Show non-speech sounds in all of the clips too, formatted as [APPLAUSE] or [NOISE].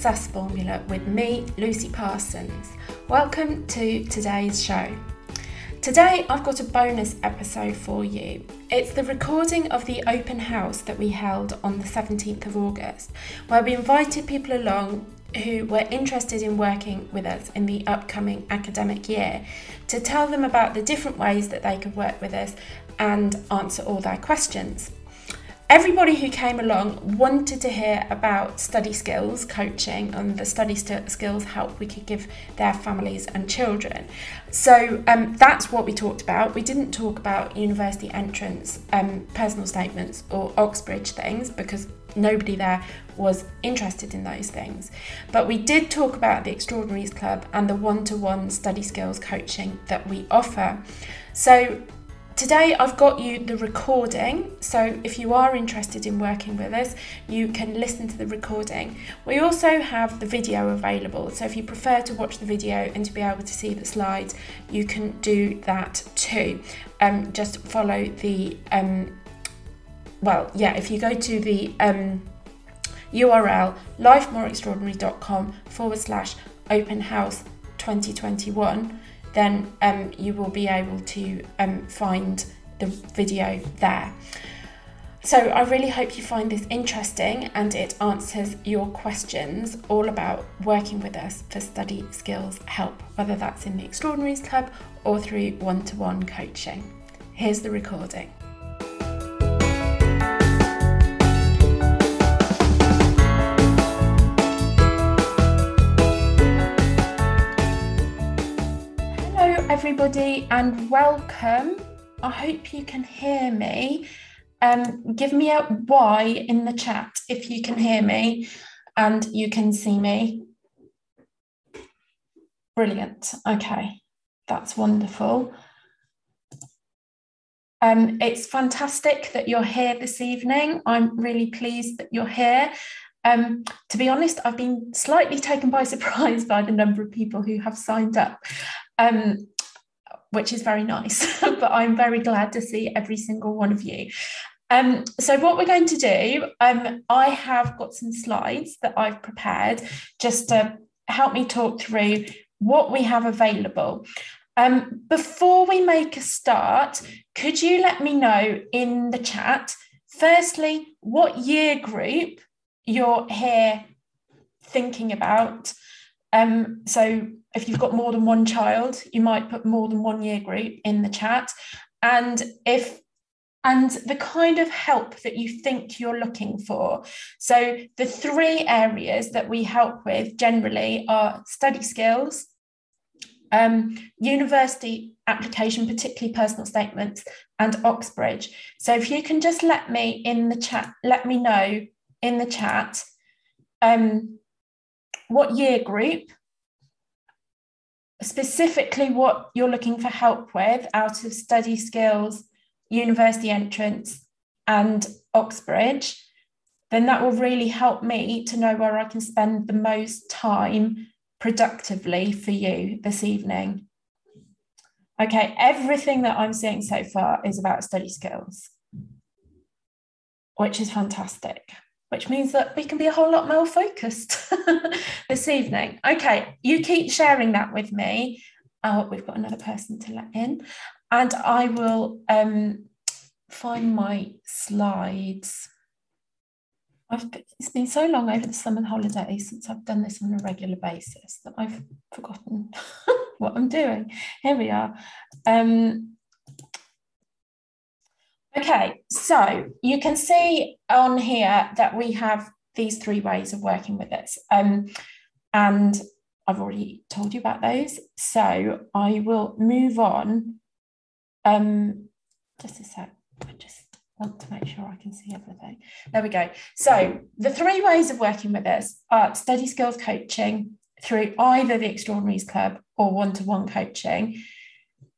Success Formula with me, Lucy Parsons. Welcome to today's show. Today, I've got a bonus episode for you. It's the recording of the open house that we held on the 17th of August, where we invited people along who were interested in working with us in the upcoming academic year to tell them about the different ways that they could work with us and answer all their questions. Everybody who came along wanted to hear about study skills coaching and the study st- skills help we could give their families and children. So um, that's what we talked about. We didn't talk about university entrance, um, personal statements, or Oxbridge things because nobody there was interested in those things. But we did talk about the Extraordinaries Club and the one to one study skills coaching that we offer. So Today I've got you the recording, so if you are interested in working with us, you can listen to the recording. We also have the video available, so if you prefer to watch the video and to be able to see the slides, you can do that too. Um, just follow the, um, well, yeah, if you go to the um, URL lifemoreextraordinary.com forward slash open house 2021 then um, you will be able to um, find the video there. So I really hope you find this interesting and it answers your questions all about working with us for study skills help, whether that's in the Extraordinaries Club or through one to one coaching. Here's the recording. Everybody, and welcome. I hope you can hear me. Um, give me a Y in the chat if you can hear me and you can see me. Brilliant. Okay, that's wonderful. Um, it's fantastic that you're here this evening. I'm really pleased that you're here. Um, to be honest, I've been slightly taken by [LAUGHS] surprise by the number of people who have signed up. Um, which is very nice. [LAUGHS] but I'm very glad to see every single one of you. Um, so what we're going to do, um, I have got some slides that I've prepared just to help me talk through what we have available. Um, before we make a start, could you let me know in the chat, firstly, what year group you're here thinking about? Um, so if you've got more than one child, you might put more than one year group in the chat. And if and the kind of help that you think you're looking for. So, the three areas that we help with generally are study skills, um, university application, particularly personal statements, and Oxbridge. So, if you can just let me in the chat, let me know in the chat um, what year group specifically what you're looking for help with out of study skills, university entrance, and Oxbridge, then that will really help me to know where I can spend the most time productively for you this evening. Okay, everything that I'm seeing so far is about study skills, which is fantastic which means that we can be a whole lot more focused [LAUGHS] this evening. Okay, you keep sharing that with me. Oh, we've got another person to let in, and I will um, find my slides. I've, it's been so long over the summer holidays since I've done this on a regular basis that I've forgotten [LAUGHS] what I'm doing. Here we are. Um, Okay, so you can see on here that we have these three ways of working with this. Um, and I've already told you about those. So I will move on. Um, just a sec. I just want to make sure I can see everything. There we go. So the three ways of working with this are study skills coaching through either the Extraordinaries Club or one-to-one coaching.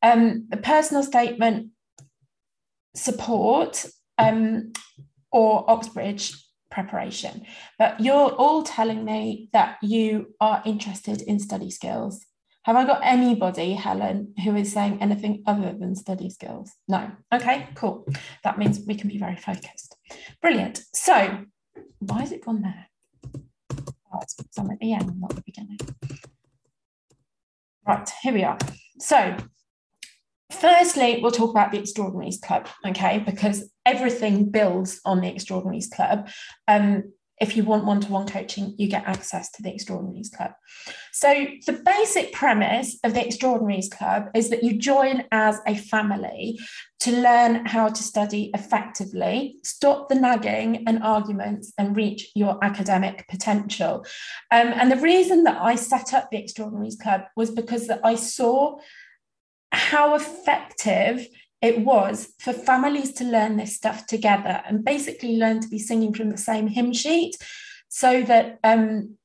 Um, the personal statement support um, or Oxbridge preparation. But you're all telling me that you are interested in study skills. Have I got anybody, Helen, who is saying anything other than study skills? No. Okay, cool. That means we can be very focused. Brilliant. So, why has it gone there? because I'm at the end, not the beginning. Right, here we are. So, firstly, we'll talk about the Extraordinaries Club, okay, because everything builds on the Extraordinaries Club. Um, if you want one to one coaching, you get access to the Extraordinaries Club. So, the basic premise of the Extraordinaries Club is that you join as a family to learn how to study effectively, stop the nagging and arguments, and reach your academic potential. Um, and the reason that I set up the Extraordinaries Club was because that I saw how effective it was for families to learn this stuff together and basically learn to be singing from the same hymn sheet so that um,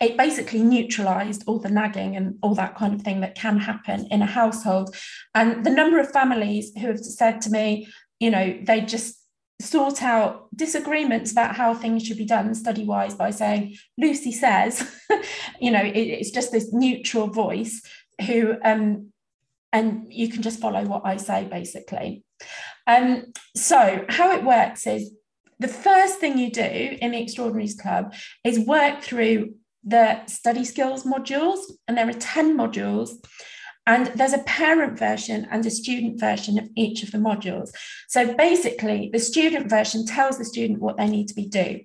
it basically neutralized all the nagging and all that kind of thing that can happen in a household. And the number of families who have said to me, you know, they just sort out disagreements about how things should be done study wise by saying lucy says [LAUGHS] you know it, it's just this neutral voice who um and you can just follow what I say basically. Um, so, how it works is the first thing you do in the Extraordinaries Club is work through the study skills modules, and there are 10 modules. And there's a parent version and a student version of each of the modules. So basically, the student version tells the student what they need to be do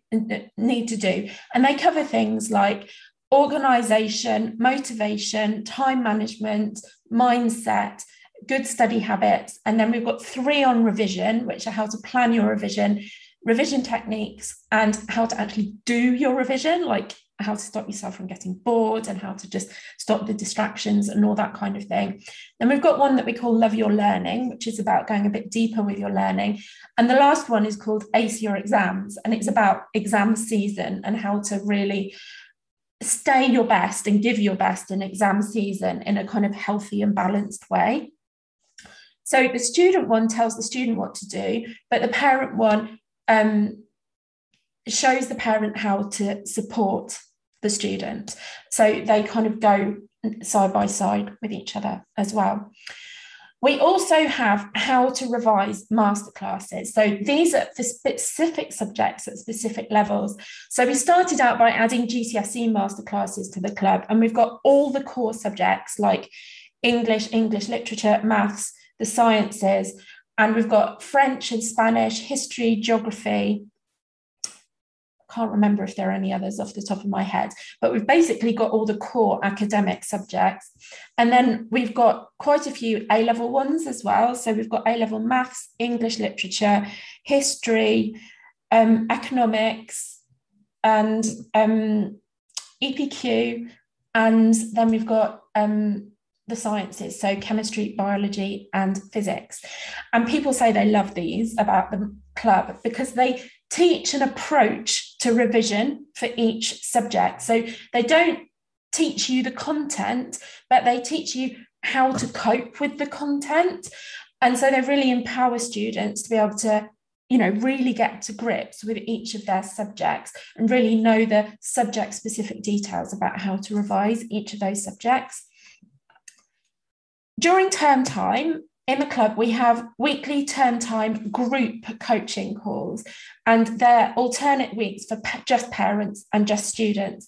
need to do, and they cover things like organization, motivation, time management, mindset, good study habits. And then we've got three on revision, which are how to plan your revision, revision techniques, and how to actually do your revision, like how to stop yourself from getting bored and how to just stop the distractions and all that kind of thing. Then we've got one that we call Love Your Learning, which is about going a bit deeper with your learning. And the last one is called Ace Your Exams, and it's about exam season and how to really stay your best and give your best in exam season in a kind of healthy and balanced way. So the student one tells the student what to do, but the parent one um, shows the parent how to support the student. So they kind of go side by side with each other as well. We also have how to revise masterclasses. So these are for specific subjects at specific levels. So we started out by adding GCSE masterclasses to the club, and we've got all the core subjects like English, English literature, maths, the sciences, and we've got French and Spanish, history, geography, can't remember if there are any others off the top of my head, but we've basically got all the core academic subjects. And then we've got quite a few A level ones as well. So we've got A level maths, English literature, history, um, economics, and um, EPQ. And then we've got um, the sciences, so chemistry, biology, and physics. And people say they love these about the club because they teach an approach to revision for each subject. So they don't teach you the content, but they teach you how to cope with the content. And so they really empower students to be able to, you know, really get to grips with each of their subjects and really know the subject specific details about how to revise each of those subjects. During term time, in the club, we have weekly term time group coaching calls, and they're alternate weeks for just parents and just students.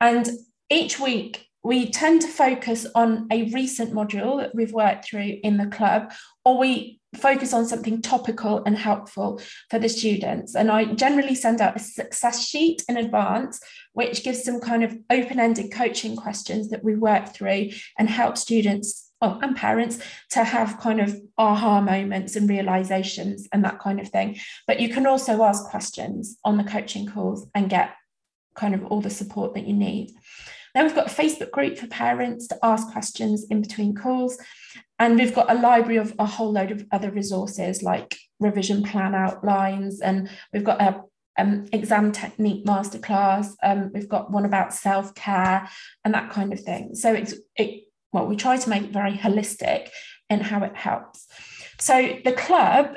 And each week, we tend to focus on a recent module that we've worked through in the club, or we focus on something topical and helpful for the students. And I generally send out a success sheet in advance, which gives some kind of open ended coaching questions that we work through and help students well, and parents to have kind of aha moments and realizations and that kind of thing. But you can also ask questions on the coaching calls and get kind of all the support that you need. Then we've got a Facebook group for parents to ask questions in between calls. And we've got a library of a whole load of other resources like revision plan outlines. And we've got a um, exam technique masterclass. Um, we've got one about self care and that kind of thing. So it's it well, we try to make it very holistic in how it helps. So the club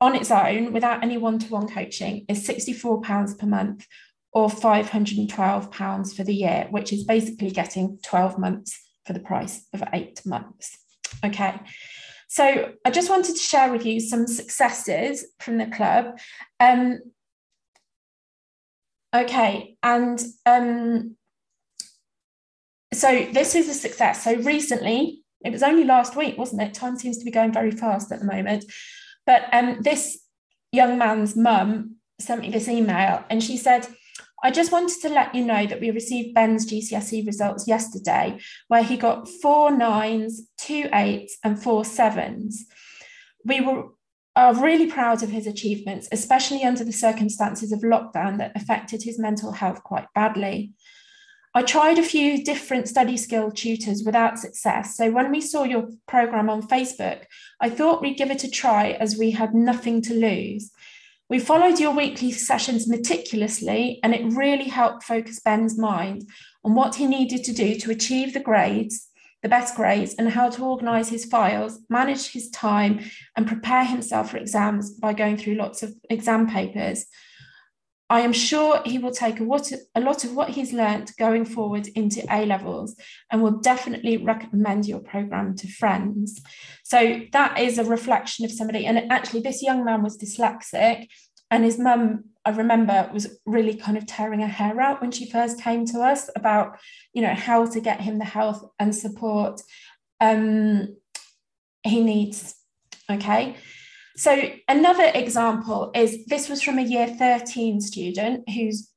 on its own, without any one to one coaching, is £64 per month or £512 for the year, which is basically getting 12 months for the price of eight months. Okay. So I just wanted to share with you some successes from the club. Um, Okay, and um, so this is a success. So recently, it was only last week, wasn't it? Time seems to be going very fast at the moment. But um, this young man's mum sent me this email and she said, I just wanted to let you know that we received Ben's GCSE results yesterday, where he got four nines, two eights, and four sevens. We were are really proud of his achievements, especially under the circumstances of lockdown that affected his mental health quite badly. I tried a few different study skill tutors without success. So when we saw your program on Facebook, I thought we'd give it a try as we had nothing to lose. We followed your weekly sessions meticulously, and it really helped focus Ben's mind on what he needed to do to achieve the grades, the best grades, and how to organise his files, manage his time, and prepare himself for exams by going through lots of exam papers. I am sure he will take a, what, a lot of what he's learnt going forward into A levels and will definitely recommend your program to friends. So that is a reflection of somebody. And actually, this young man was dyslexic, and his mum, I remember, was really kind of tearing her hair out when she first came to us about, you know, how to get him the health and support um, he needs. Okay. So another example is this was from a year 13 student who's,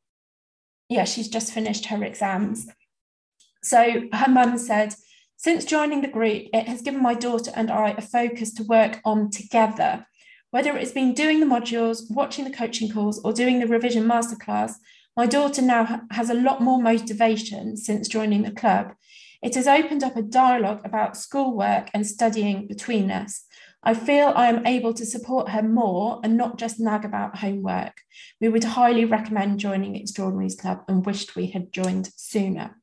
yeah, she's just finished her exams. So her mum said, since joining the group, it has given my daughter and I a focus to work on together. Whether it's been doing the modules, watching the coaching calls, or doing the revision masterclass, my daughter now has a lot more motivation since joining the club. It has opened up a dialogue about schoolwork and studying between us. I feel I am able to support her more and not just nag about homework. We would highly recommend joining Extraordinaries Club and wished we had joined sooner.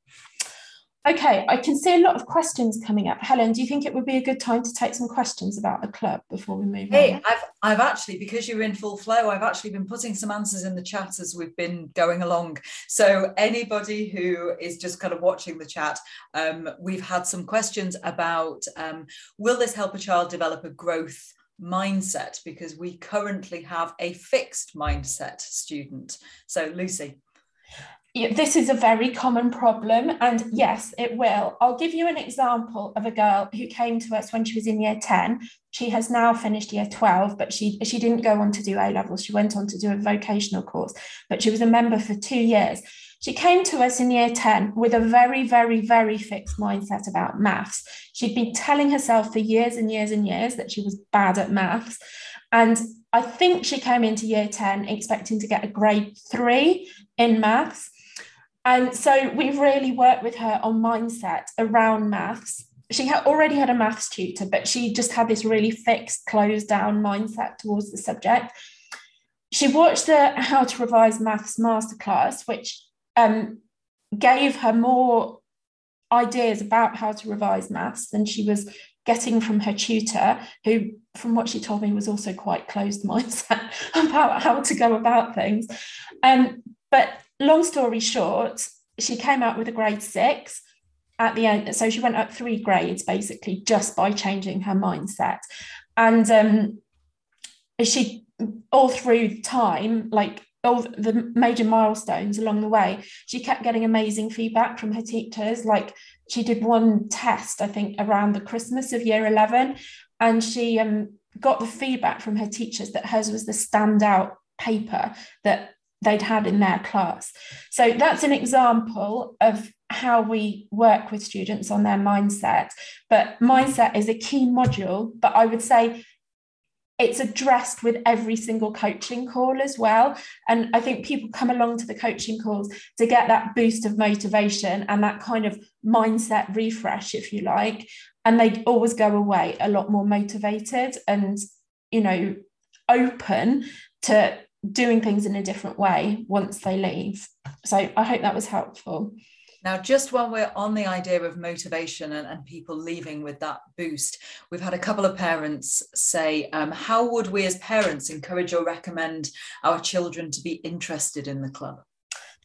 Okay, I can see a lot of questions coming up. Helen, do you think it would be a good time to take some questions about the club before we move hey, on? Hey, I've, I've actually, because you're in full flow, I've actually been putting some answers in the chat as we've been going along. So anybody who is just kind of watching the chat, um, we've had some questions about, um, will this help a child develop a growth mindset? Because we currently have a fixed mindset student. So Lucy this is a very common problem and yes it will. I'll give you an example of a girl who came to us when she was in year 10 she has now finished year 12 but she she didn't go on to do a levels she went on to do a vocational course but she was a member for two years. She came to us in year 10 with a very very very fixed mindset about maths. She'd been telling herself for years and years and years that she was bad at maths and I think she came into year 10 expecting to get a grade three in maths. And so we've really worked with her on mindset around maths. She had already had a maths tutor, but she just had this really fixed, closed down mindset towards the subject. She watched the How to Revise Maths masterclass, which um, gave her more ideas about how to revise maths than she was getting from her tutor, who, from what she told me, was also quite closed [LAUGHS] mindset about how to go about things. Um, but long story short, she came out with a grade six at the end. So she went up three grades basically just by changing her mindset. And um, she, all through time, like all the major milestones along the way, she kept getting amazing feedback from her teachers. Like she did one test, I think, around the Christmas of year 11, and she um, got the feedback from her teachers that hers was the standout paper that they'd had in their class. So that's an example of how we work with students on their mindset. But mindset is a key module, but I would say it's addressed with every single coaching call as well. And I think people come along to the coaching calls to get that boost of motivation and that kind of mindset refresh, if you like. And they always go away a lot more motivated and, you know, open to doing things in a different way once they leave. So I hope that was helpful. Now, just while we're on the idea of motivation and, and people leaving with that boost, we've had a couple of parents say, um, How would we as parents encourage or recommend our children to be interested in the club?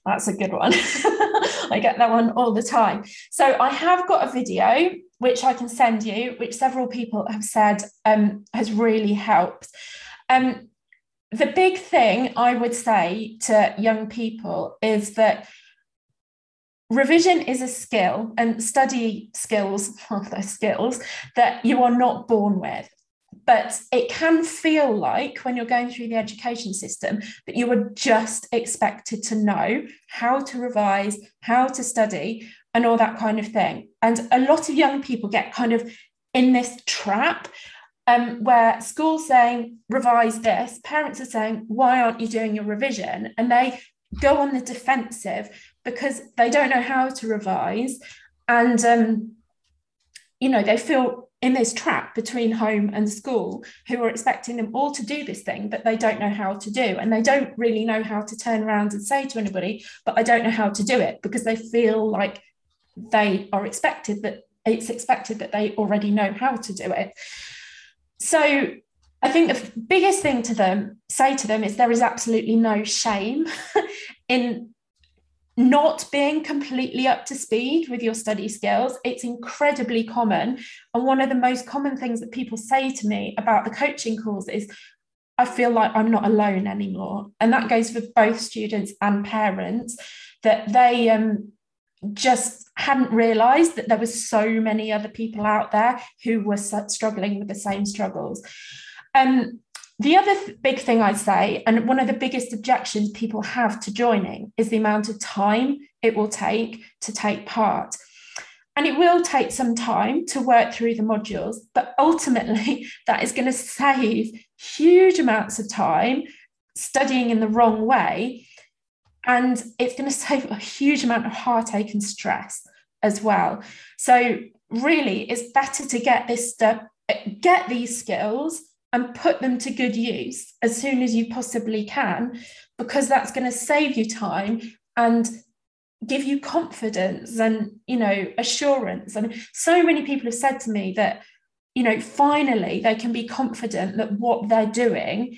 That's a good one. [LAUGHS] I get that one all the time. So I have got a video which I can send you, which several people have said um, has really helped. Um, the big thing I would say to young people is that revision is a skill and study skills [LAUGHS] are those skills that you are not born with. But it can feel like when you're going through the education system that you are just expected to know how to revise how to study and all that kind of thing. And a lot of young people get kind of in this trap um, where schools saying revise this parents are saying why aren't you doing your revision? And they go on the defensive because they don't know how to revise. And um, you know they feel in this trap between home and school who are expecting them all to do this thing but they don't know how to do. And they don't really know how to turn around and say to anybody but i don't know how to do it because they feel like they are expected that it's expected that they already know how to do it so i think the biggest thing to them say to them is there is absolutely no shame [LAUGHS] in not being completely up to speed with your study skills. It's incredibly common. And one of the most common things that people say to me about the coaching calls is, I feel like I'm not alone anymore. And that goes for both students and parents, that they um, just hadn't realized that there was so many other people out there who were struggling with the same struggles. Um, the other th- big thing I'd say, and one of the biggest objections people have to joining, is the amount of time it will take to take part. And it will take some time to work through the modules, but ultimately, [LAUGHS] that is going to save huge amounts of time studying in the wrong way. And it's going [LAUGHS] to save a huge amount of heartache and stress as well. So, really, it's better to get this stuff, get these skills and put them to good use as soon as you possibly can, because that's going to save you time and give you confidence and you know assurance and so many people have said to me that you know finally they can be confident that what they're doing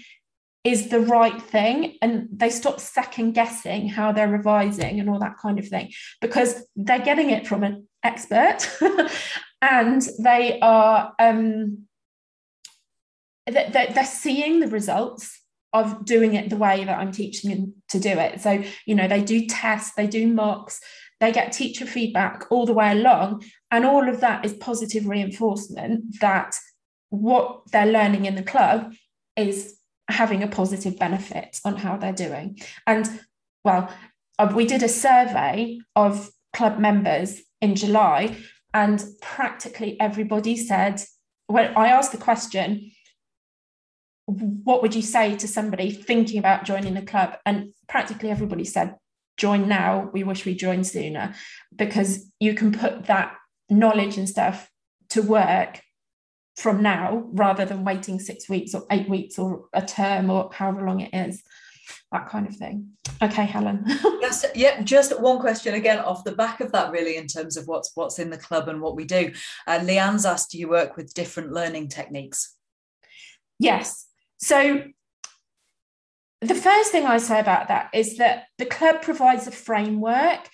is the right thing and they stop second guessing how they're revising and all that kind of thing because they're getting it from an expert [LAUGHS] and they are um, they're, they're seeing the results of doing it the way that I'm teaching them to do it. So, you know, they do tests, they do mocks, they get teacher feedback all the way along. And all of that is positive reinforcement that what they're learning in the club is having a positive benefit on how they're doing. And well, uh, we did a survey of club members in July, and practically everybody said, when I asked the question, what would you say to somebody thinking about joining a club? And practically everybody said, join now. We wish we joined sooner because you can put that knowledge and stuff to work from now rather than waiting six weeks or eight weeks or a term or however long it is that kind of thing. Okay helen. [LAUGHS] Yes yeah just one question again off the back of that really in terms of what's what's in the club and what we do. Uh, leanne's asked do you work with different learning techniques? Yes. So, the first thing I say about that is that the club provides a framework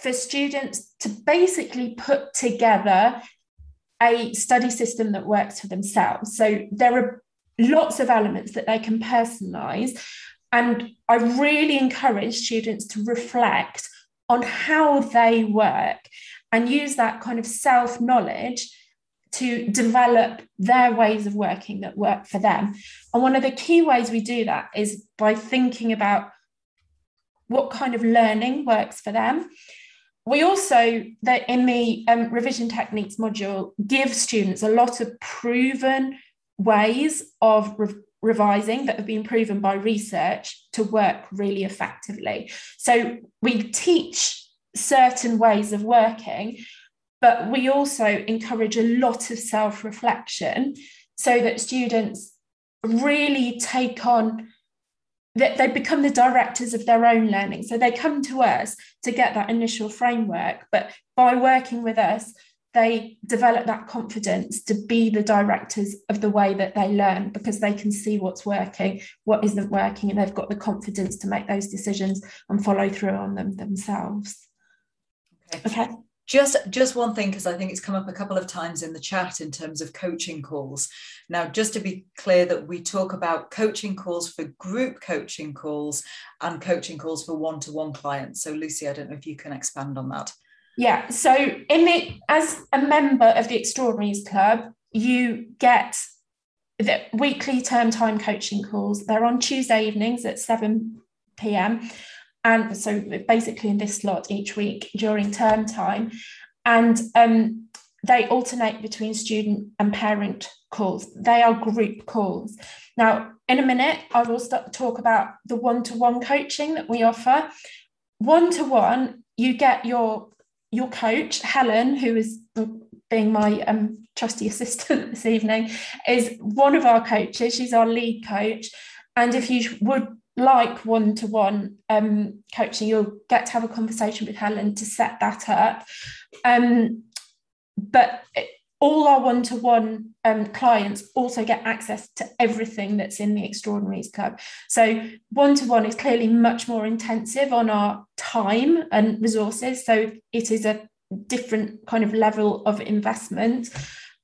for students to basically put together a study system that works for themselves. So, there are lots of elements that they can personalize. And I really encourage students to reflect on how they work and use that kind of self knowledge to develop their ways of working that work for them. And one of the key ways we do that is by thinking about what kind of learning works for them. We also, that in the um, revision techniques module, give students a lot of proven ways of re- revising that have been proven by research to work really effectively. So we teach certain ways of working, but we also encourage a lot of self reflection so that students really take on that they become the directors of their own learning. So they come to us to get that initial framework, but by working with us, they develop that confidence to be the directors of the way that they learn because they can see what's working, what isn't working, and they've got the confidence to make those decisions and follow through on them themselves. Okay. okay. Just just one thing because i think it's come up a couple of times in the chat in terms of coaching calls. Now just to be clear that we talk about coaching calls for group coaching calls and coaching calls for one-to-one clients. So lucy i don't know if you can expand on that. Yeah so in the as a member of the extraordinaries club you get the weekly term time coaching calls. They're on tuesday evenings at 7 p.m and so basically in this slot each week during term time. And um, they alternate between student and parent calls. They are group calls. Now in a minute i will start talk about the one-to-one coaching that we offer. One-to-one you get your your coach helen who is being my um, trusty assistant [LAUGHS] this evening is one of our coaches. She's our lead coach. And if you would like one to one coaching, you'll get to have a conversation with Helen to set that up. Um, but all our one to one clients also get access to everything that's in the Extraordinaries Club. So, one to one is clearly much more intensive on our time and resources. So, it is a different kind of level of investment.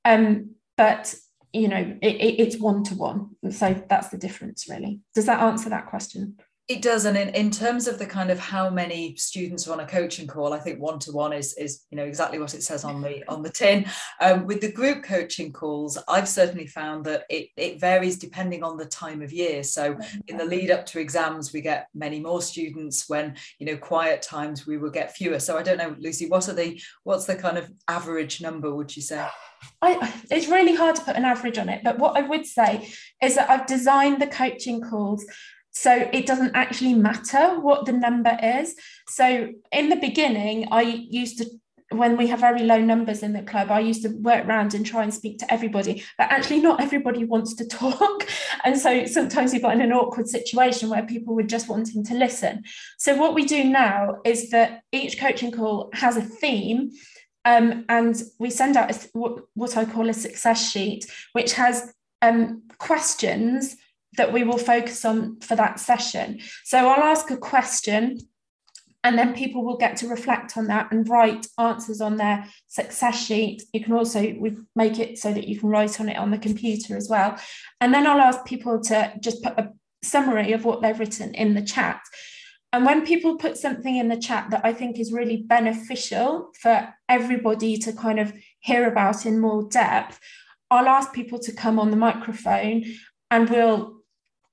Um, but you know it, it, it's one to one. So that's the difference really. Does that answer that question it does and in, in terms of the kind of how many students are on a coaching call i think one to one is is you know exactly what it says on the on the tin. Um, with the group coaching calls i've certainly found that it, it varies depending on the time of year. So in the lead up to exams we get many more students. When you know quiet times we will get fewer. So i don't know lucy what are the what's the kind of average number would you say? I, it's really hard to put an average on it, but what I would say is that I've designed the coaching calls so it doesn't actually matter what the number is. So in the beginning, I used to when we have very low numbers in the club, I used to work around and try and speak to everybody, but actually not everybody wants to [LAUGHS] talk. And so sometimes you got in an awkward situation where people were just wanting to listen. So what we do now is that each coaching call has a theme um, and we send out a, what, I call a success sheet, which has um, questions that we will focus on for that session. So I'll ask a question and then people will get to reflect on that and write answers on their success sheet. You can also we make it so that you can write on it on the computer as well. And then I'll ask people to just put a summary of what they've written in the chat. And when people put something in the chat that I think is really beneficial for everybody to kind of hear about in more depth, I'll ask people to come on the microphone and we'll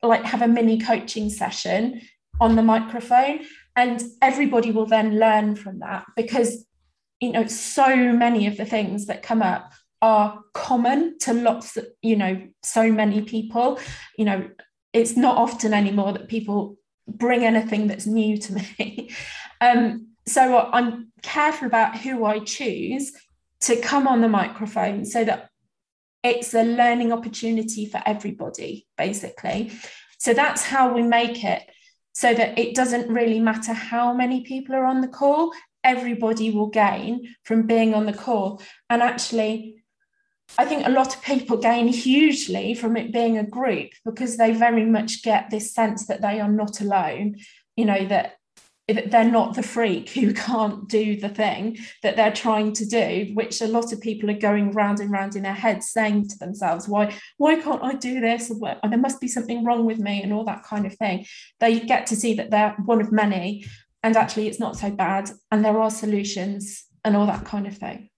like have a mini coaching session on the microphone and everybody will then learn from that because you know so many of the things that come up are common to lots of you know so many people you know it's not often anymore that people bring anything that's new to me. [LAUGHS] um, so I'm careful about who I choose to come on the microphone so that it's a learning opportunity for everybody, basically. So that's how we make it so that it doesn't really matter how many people are on the call, everybody will gain from being on the call. And actually, I think a lot of people gain hugely from it being a group because they very much get this sense that they are not alone, you know, that they're not the freak who [LAUGHS] can't do the thing that they're trying to do which a lot of people are going round and round in their heads saying to themselves why why can't i do this? There must be something wrong with me and all that kind of thing. They get to see that they're one of many and actually it's not so bad and there are solutions and all that kind of thing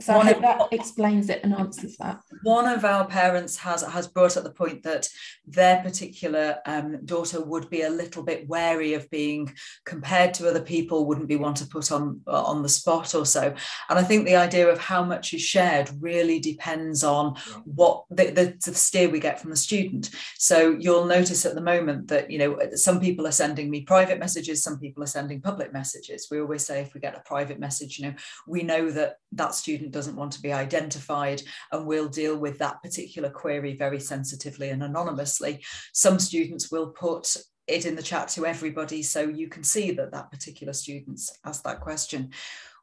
so one I hope that explains it and answers that. One of our parents has has brought up the point that their particular um, daughter would be a little bit wary of being compared to other people, wouldn't be one to put on on the spot or so. And I think the idea of how much is shared really depends on what the, the, the steer we get from the student. So you'll notice at the moment that you know some people are sending me private messages, some people are sending public messages. We always say if we get a private message, you know, we know that that student student doesn't want to be identified and we'll deal with that particular query very sensitively and anonymously. Some students will put it in the chat to everybody so you can see that that particular student's asked that question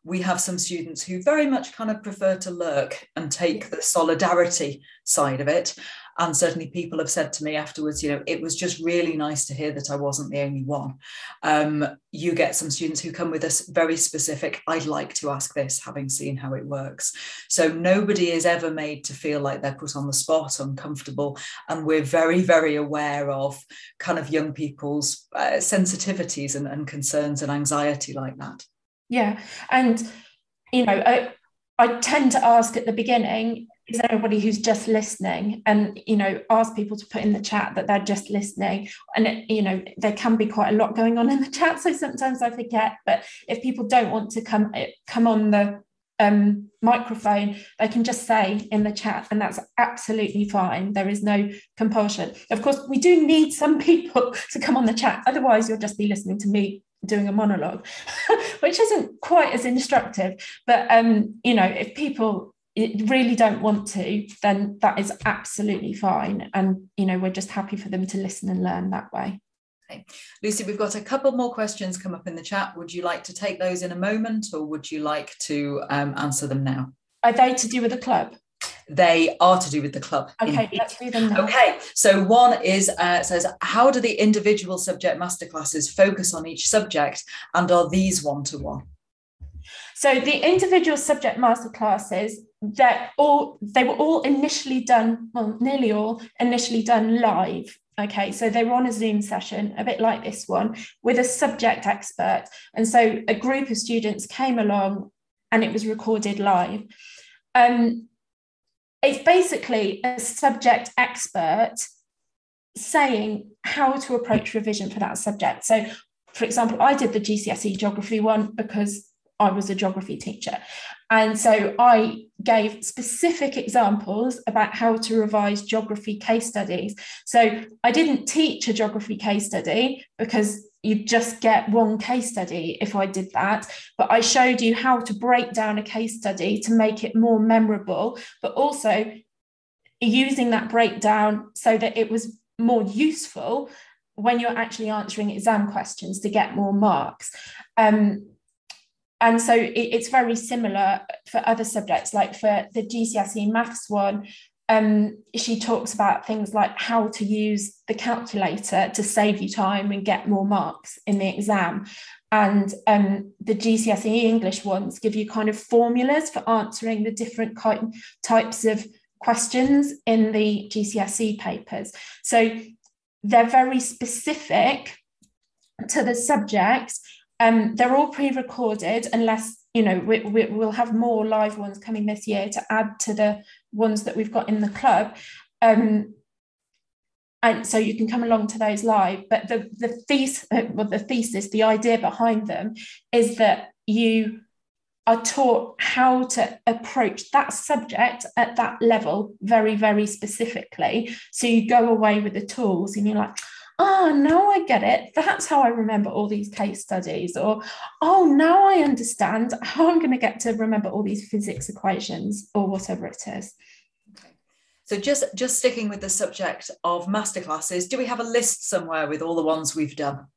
we have some students who very much kind of prefer to lurk and take the solidarity side of it. And certainly people have said to me afterwards, you know, it was just really nice to hear that I wasn't the only one. Um, you get some students who come with us very specific, I'd like to ask this, having seen how it works. So nobody is ever made to feel like they're put on the spot, uncomfortable. And we're very, very aware of kind of young people's uh, sensitivities and, and concerns and anxiety like that. Yeah. And, you know, I, I tend to ask at the beginning, is there anybody who's just listening? And, you know, ask people to put in the chat that they're just listening. And, it, you know, there can be quite a lot going on in the chat. So sometimes I forget. But if people don't want to come come on the um, microphone, they can just say in the chat, and that's absolutely fine. There is no compulsion. Of course, we do need some [LAUGHS] people to come on the chat. Otherwise, you'll just be listening to me doing a monologue, [LAUGHS] which isn't quite as instructive. But um, you know, if people really don't want to, then that is absolutely fine. And you know, we're just happy for them to listen and learn that way. Okay. Lucy, we've got a couple more questions come up in the chat. Would you like to take those in a moment or would you like to um, answer them now? Are they to do with the club? They are to do with the club. Okay, indeed. let's do them now. Okay, so one is uh, says, how do the individual subject masterclasses focus on each subject and are these one to one? So the individual subject masterclasses that all they were all initially done, well, nearly all initially done live Okay, so they were on a Zoom session, a bit like this one, with a subject expert. And so a group of students came along and it was recorded live. Um, it's basically a subject expert saying how to approach revision for that subject. So, for example, I did the GCSE geography one because I was a geography teacher. And so I gave specific examples about how to revise geography case studies. So I didn't teach a geography case study because you just get one case study if I did that. But I showed you how to break down a case study to make it more memorable, but also using that breakdown so that it was more useful when you're actually answering exam questions to get more marks. Um, and so it, it's very similar for other subjects like for the gcse maths one um, she talks about things like how to use the calculator to save you time and get more marks in the exam and um, the GCSE English ones give you kind of formulas for answering the different kind, types of questions in the GCSE papers. So they're very specific to the subject um, they're all pre-recorded unless you know we, we, will have more live ones coming this year to add to the ones that we've got in the club. Um, and so you can come along to those live. But the the thesis uh, well, the thesis the idea behind them is that you are taught how to approach that subject at that level very very specifically. So you go away with the tools and you're like oh, now I get it. That's how I remember all these case studies. Or, oh, now I understand how I'm going to get to remember all these physics equations or whatever it is. Okay. So just just sticking with the subject of masterclasses, do we have a list somewhere with all the ones we've done?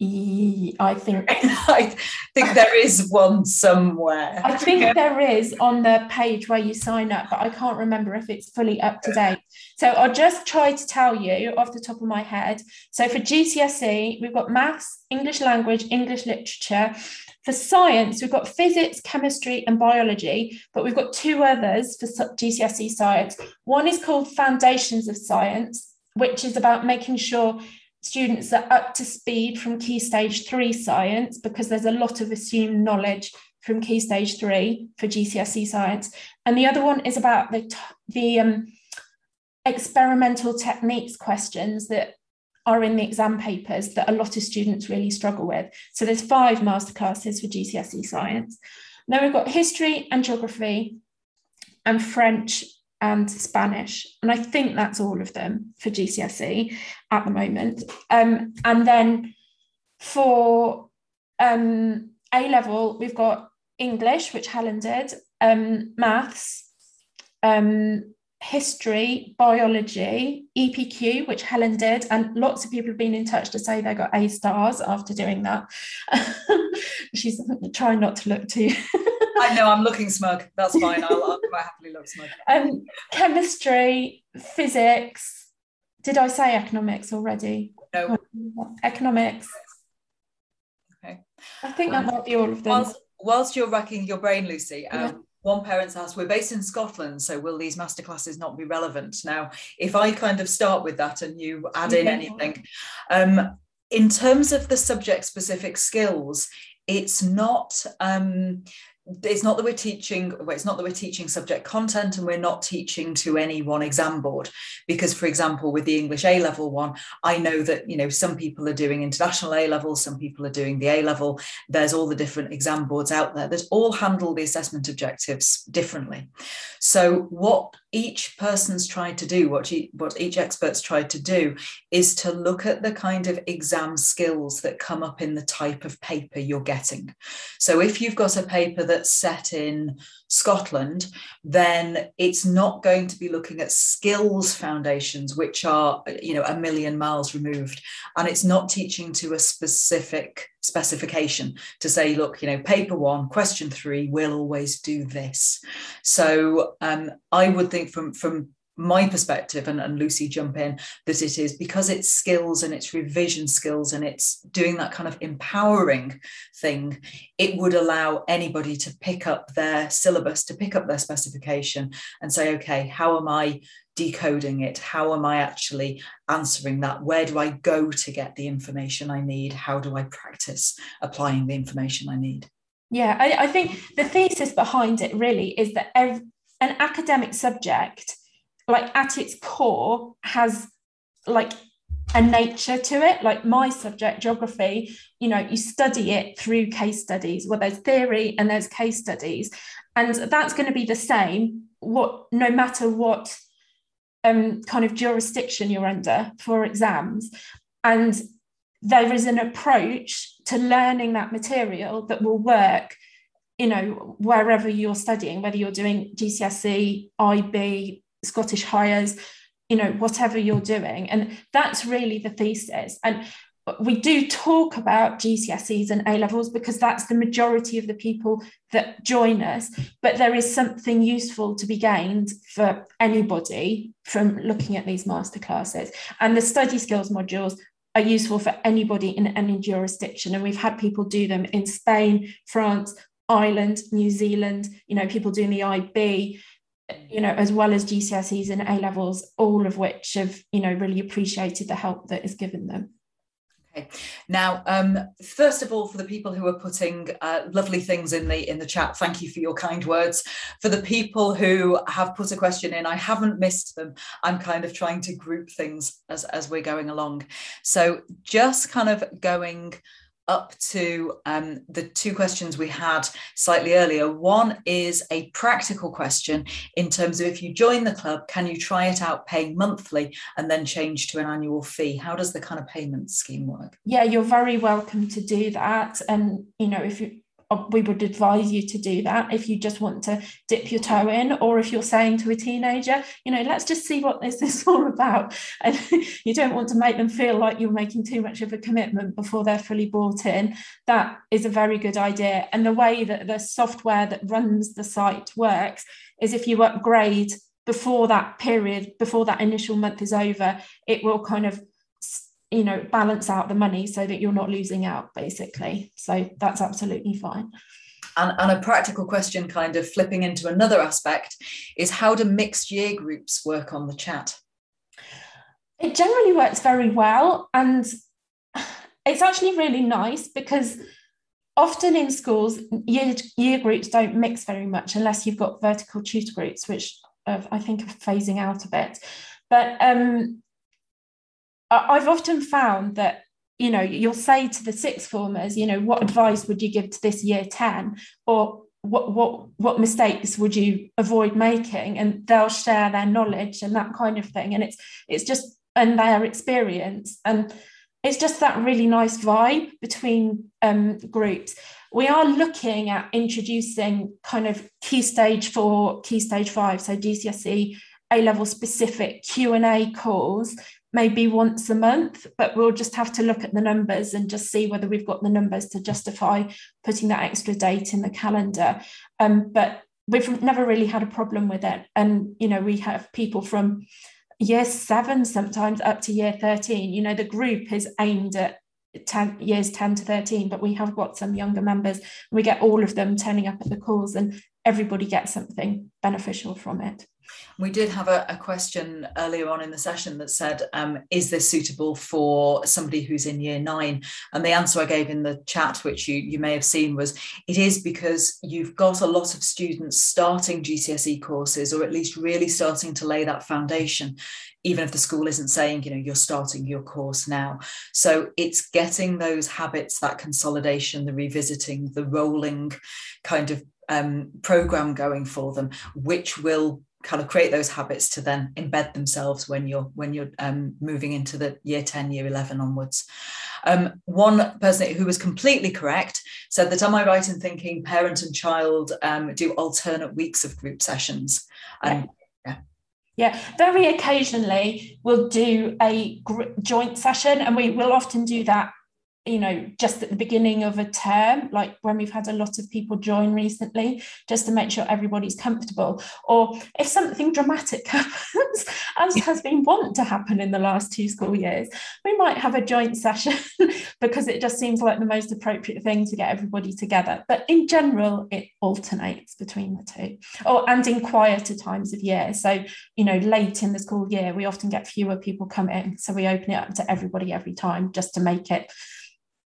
I think [LAUGHS] I think there is one somewhere. I think there is on the page where you sign up, but I can't remember if it's fully up to date. So I'll just try to tell you off the top of my head. So for GCSE, we've got maths, English language, English literature. For science, we've got physics, chemistry, and biology, but we've got two others for GCSE science. One is called Foundations of Science, which is about making sure students are up to speed from key stage three science because there's a lot of assumed knowledge from key stage three for GCSE science. And the other one is about the, the um, experimental techniques questions that are in the exam papers that a lot of students really struggle with. So there's five masterclasses for GCSE science. Then we've got history and geography and French and Spanish. And I think that's all of them for GCSE at the moment. Um, and then for um, A level, we've got English, which Helen did, um, maths, um, history, biology, EPQ, which Helen did, and lots of people have been in touch to say they got A stars after doing that. [LAUGHS] She's trying not to look too [LAUGHS] [LAUGHS] I know I'm looking smug. That's fine. I'll, I'll quite happily look smug. Um, chemistry, physics. Did I say economics already? No. Economics. Okay. I think that Um, might be all of them. Whilst, whilst you're racking your brain, Lucy, um, Yeah. one parent's asked, we're based in Scotland, so will these masterclasses not be relevant? Now, if I kind of start with that and you add in Yeah. anything, um, in terms of the subject specific skills, it's not um, it's not that we're teaching well, it's not that we're teaching subject content and we're not teaching to any one exam board. Because for example with the english a level one i know that you know some people are doing international a level some people are doing the a level. There's all the different exam boards out there that all handle the assessment objectives differently. So what each person's tried to do what, what each expert's tried to do is to look at the kind of exam skills that come up in the type of paper you're getting. So if you've got a paper that's set in Scotland, then it's not going to be looking at skills foundations, which are, you know, a million miles removed. And it's not teaching to a specific specification to say, look, you know, paper one, question three, will always do this. So um, I would think from from my perspective and, and lucy jump in that it is because it's skills and it's revision skills and it's doing that kind of empowering thing it would allow anybody to pick up their syllabus to pick up their specification and say okay how am i decoding it? How am i actually answering that? Where do i go to get the information i need? How do i practice applying the information i need? Yeah, I, I think the thesis behind it really is that ev- an academic subject, like at its core, has like a nature to it. Like my subject, geography, you know, you study it through case studies. Well, there's theory and there's case studies, and that's going to be the same. What no matter what um, kind of jurisdiction you're under for exams, and there is an approach to learning that material that will work you know wherever you're studying whether you're doing gcse ib scottish highers you know whatever you're doing and that's really the thesis and we do talk about GCSEs and A levels because that's the majority of the people that join us. But there is something useful to be gained for anybody from looking at these masterclasses. And the study skills modules are useful for anybody in any jurisdiction. And we've had people do them in Spain, France, Ireland, New Zealand, you know, people doing the IB, you know, as well as GCSEs and A levels, all of which have, you know, really appreciated the help that is given them. Okay. Now, um, first of all, for the people who are putting uh, lovely things in the in the chat, thank you for your kind words. For the people who have put a question in, I haven't missed them. I'm kind of trying to group things as as we're going along. So, just kind of going up to um, the two questions we had slightly earlier. One is a practical question in terms of if you join the club, can you try it out paying monthly and then change to an annual fee? How does the kind of payment scheme work? Yeah, you're very welcome to do that. And, you know, if you, Uh, we would advise you to do that if you just want to dip your toe in, or if you're saying to a teenager, you know, let's just see what this [LAUGHS] is all about. And [LAUGHS] you don't want to make them feel like you're making too much of a commitment before they're fully bought in. That is a very good idea. And the way that the software that runs the site works is if you upgrade before that period, before that initial month is over, it will kind of you know balance out the money so that you're not losing out basically. So that's absolutely fine. And, and a practical question kind of flipping into another aspect is how do mixed year groups work on the chat? It generally works very well and it's actually really nice because often in schools year, year groups don't mix very much unless you've got vertical tutor groups which uh, i think are phasing out a bit. But um, I've often found that you know you'll say to the sixth formers, you know, what advice would you give to this year ten, or what what what mistakes would you avoid making, and they'll share their knowledge and that kind of thing, and it's it's just and their experience, and it's just that really nice vibe between um, groups. We are looking at introducing kind of key stage four, key stage five, so GCSE A level specific Q and A calls maybe once a month, but we'll just have to look at the numbers and just see whether we've got the numbers to justify putting that extra date in the calendar. Um, but we've never really had a problem with it. And, you know, we have people from year seven sometimes up to year 13. You know, the group is aimed at 10 years 10 to 13 but we have got some younger members we get all of them turning up at the calls and everybody gets something beneficial from it we did have a, a, question earlier on in the session that said, um, is this suitable for somebody who's in year nine? And the answer I gave in the chat, which you, you may have seen, was it is because you've got a lot of students starting GCSE courses, or at least really starting to lay that foundation, even if the school isn't saying, you know, you're starting your course now. So it's getting those habits, that consolidation, the revisiting, the rolling kind of um, program going for them, which will kind of create those habits to then embed themselves when you're when you're um, moving into the year 10 year 11 onwards um, one person who was completely correct said that am i right in thinking parent and child um, do alternate weeks of group sessions and yeah. yeah. very occasionally we'll do a gr- joint session and we will often do that you know, just at the beginning of a term, like when we've had a lot of people join recently, just to make sure everybody's comfortable. Or if something dramatic [LAUGHS] happens, as has been wont to happen in the last two school years, we might have a joint session [LAUGHS] because it just seems like the most appropriate thing to get everybody together. But in general, it alternates between the two. Oh, and in quieter times of year. So, you know, late in the school year, we often get fewer people come in. So we open it up to everybody every time just to make it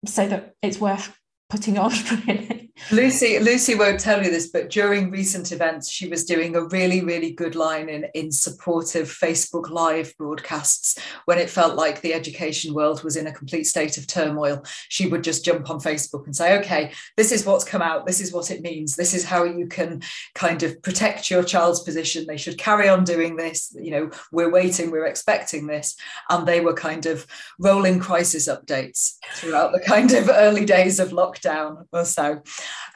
so that it's worth putting on [LAUGHS] really. Lucy, Lucy won't tell you this, but during recent events, she was doing a really, really good line in, in supportive Facebook Live broadcasts when it felt like the education world was in a complete state of turmoil. She would just jump on Facebook and say, okay, this is what's come out, this is what it means, this is how you can kind of protect your child's position. They should carry on doing this. You know, we're waiting, we're expecting this. And they were kind of rolling crisis updates throughout the kind of early days of lockdown or so.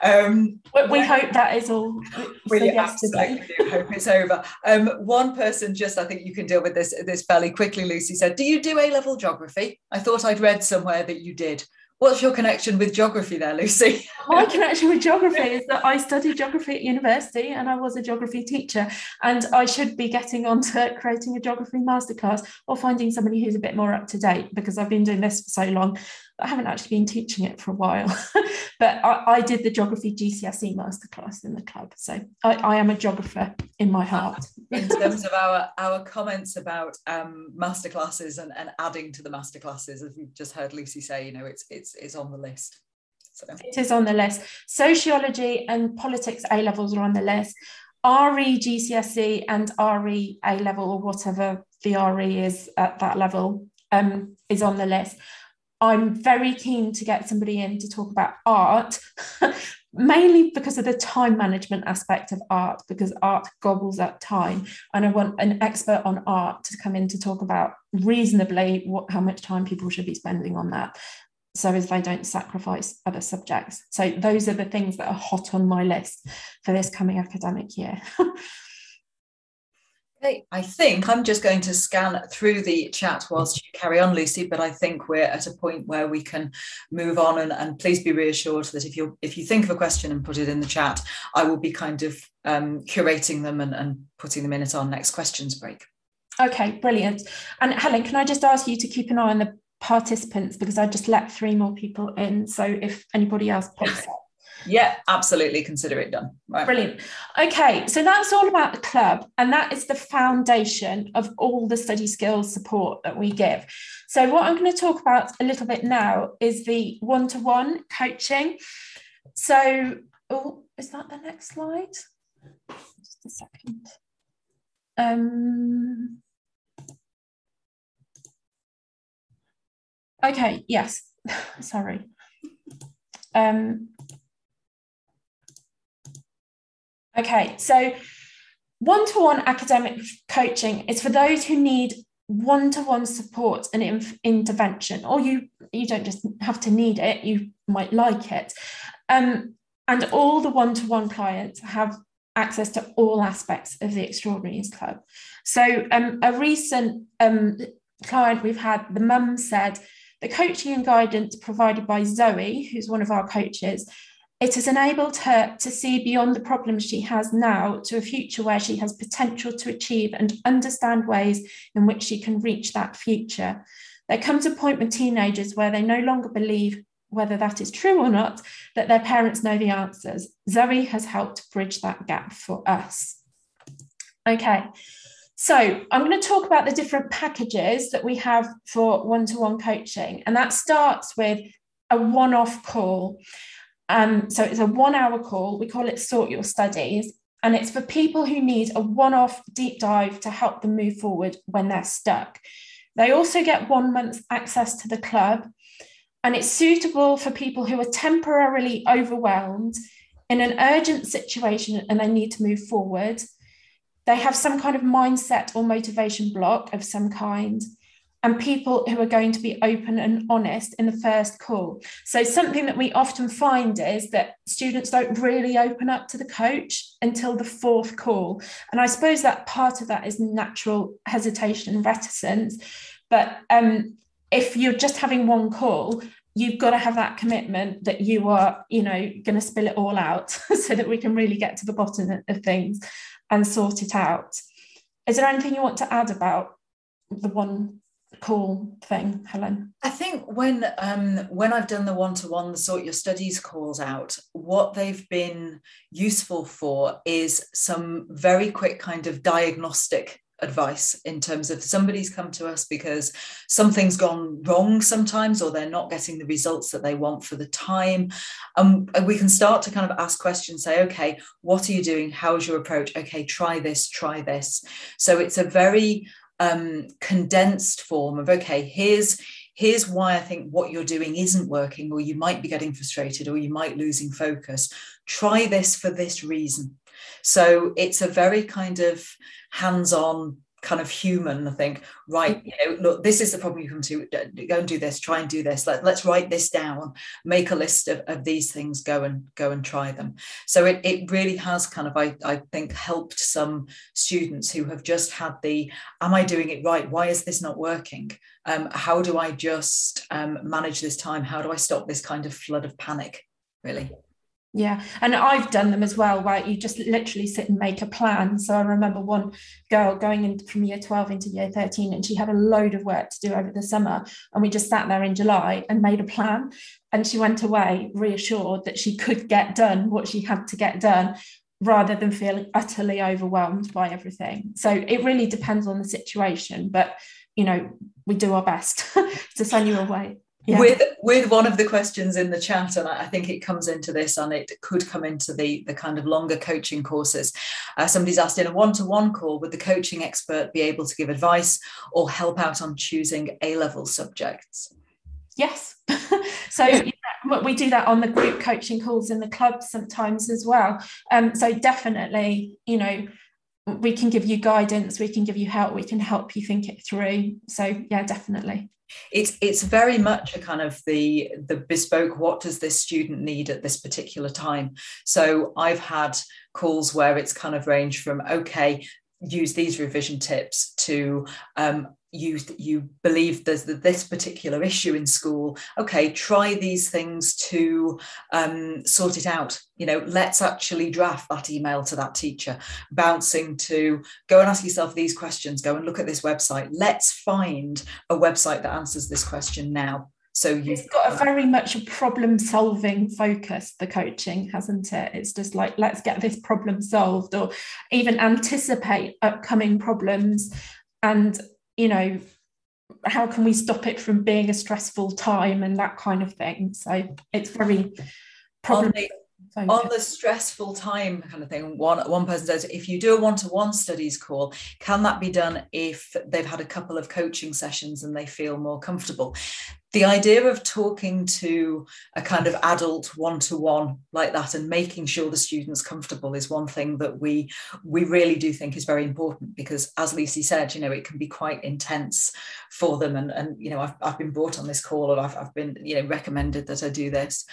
Um, we yeah. hope that is all. We absolutely do hope it's over. Um, one person, just I think you can deal with this this fairly quickly. Lucy said, "Do you do A level geography?" I thought I'd read somewhere that you did. What's your connection with geography there, Lucy? [LAUGHS] My connection with geography [LAUGHS] is that I studied geography at university and I was a geography teacher. And I should be getting on to creating a geography masterclass or finding somebody who's a bit more up to date because I've been doing this for so long I haven't actually been teaching it for a while, [LAUGHS] but I, I, did the geography GCSE masterclass in the club. So I, I am a geographer in my heart. [LAUGHS] in terms of our, our comments about um, masterclasses and, and adding to the masterclasses, as we've just heard Lucy say, you know, it's it's it's on the list. So. It is on the list. Sociology and politics A levels are on the list. RE GCSE and RE A level or whatever the RE is at that level um, is on the list. I'm very keen to get somebody in to talk about art, [LAUGHS] mainly because of the time management aspect of art, because art gobbles up time. And I want an expert on art to come in to talk about reasonably what how much time people should be spending on that. So as they don't sacrifice other subjects. So those are the things that are hot on my list for this coming academic year. [LAUGHS] I think I'm just going to scan through the chat whilst you carry on, Lucy. But I think we're at a point where we can move on, and, and please be reassured that if you if you think of a question and put it in the chat, I will be kind of um, curating them and, and putting them in at our next questions break. Okay, brilliant. And Helen, can I just ask you to keep an eye on the participants because I just let three more people in. So if anybody else pops [LAUGHS] up, yeah, absolutely. Consider it done. Right. Brilliant. Okay, so that's all about the club, and that is the foundation of all the study skills support that we give. So, what I'm going to talk about a little bit now is the one to one coaching. So, oh, is that the next slide? Just a second. Um, okay, yes, [LAUGHS] sorry. Um, Okay, so one to one academic coaching is for those who need one to one support and intervention, or you you don't just have to need it, you might like it. Um, and all the one to one clients have access to all aspects of the Extraordinaries Club. So, um, a recent um, client we've had, the mum said, the coaching and guidance provided by Zoe, who's one of our coaches, it has enabled her to see beyond the problems she has now to a future where she has potential to achieve and understand ways in which she can reach that future. There comes a point with teenagers where they no longer believe, whether that is true or not, that their parents know the answers. Zoe has helped bridge that gap for us. Okay, so I'm going to talk about the different packages that we have for one to one coaching, and that starts with a one off call. Um, so it's a one hour call. We call it Sort Your Studies. And it's for people who need a one off deep dive to help them move forward when they're stuck. They also get one month access to the club. And it's suitable for people who are temporarily overwhelmed in an urgent situation and they need to move forward. They have some kind of mindset or motivation block of some kind and people who are going to be open and honest in the first call. So, something that we often find is that students don't really open up to the coach until the fourth call. And I suppose that part of that is natural hesitation and reticence. But um, if you're just having one call, you've got to have that commitment that you are, you know, going to spill it all out [LAUGHS] so that we can really get to the bottom of things and sort it out. Is there anything you want to add about the one cool thing, Helen? I think when um, when I've done the one-to-one, the sort your studies calls out, what they've been useful for is some very quick kind of diagnostic advice in terms of somebody's come to us because something's gone wrong sometimes or they're not getting the results that they want for the time. And we can start to kind of ask questions say okay what are you doing? How's your approach? Okay try this try this. So it's a very um, condensed form of okay here's here's why i think what you're doing isn't working or you might be getting frustrated or you might losing focus. Try this for this reason. So it's a very kind of hands-on kind of human i think right you know look this is the problem you come to go and do this try and do this Let, let's write this down make a list of, of these things go and go and try them. So it, it really has kind of I, I think helped some students who have just had the am i doing it right? Why is this not working? Um, how do i just um, manage this time? How do i stop this kind of flood of panic? Really yeah, and I've done them as well, where you just literally sit and make a plan. So I remember one girl going in from year 12 into year 13, and she had a load of work to do over the summer. And we just sat there in July and made a plan. And she went away reassured that she could get done what she had to get done rather than feeling utterly overwhelmed by everything. So it really depends on the situation. But, you know, we do our best [LAUGHS] to send you away yeah. with with one of the questions in the chat and i think it comes into this and it could come into the the kind of longer coaching courses uh, somebody's asked in a one-to-one call would the coaching expert be able to give advice or help out on choosing a level subjects? Yes. [LAUGHS] So yeah, we do that on the group coaching calls in the club sometimes as well. Um, so definitely you know we can give you guidance we can give you help we can help you think it through. So yeah definitely it's it's very much a kind of the the bespoke what does this student need at this particular time? So i've had calls where it's kind of range from okay use these revision tips to um, you you believe there's this particular issue in school okay try these things to um, sort it out. You know let's actually draft that email to that teacher bouncing to go and ask yourself these questions go and look at this website. Let's find a website that answers this question now. So you've got a very much a problem solving focus the coaching hasn't it? It's just like let's get this problem solved or even anticipate upcoming problems. And you know how can we stop it from being a stressful time and that kind of thing. So it's very problem on the, on the stressful time kind of thing one one person says if you do a one-to-one studies call can that be done if they've had a couple of coaching sessions and they feel more comfortable the idea of talking to a kind of adult one-to-one like that and making sure the student's comfortable is one thing that we we really do think is very important because as Lucy said you know it can be quite intense for them. And and you know I've, I've been brought on this call or I've, I've been you know recommended that I do this.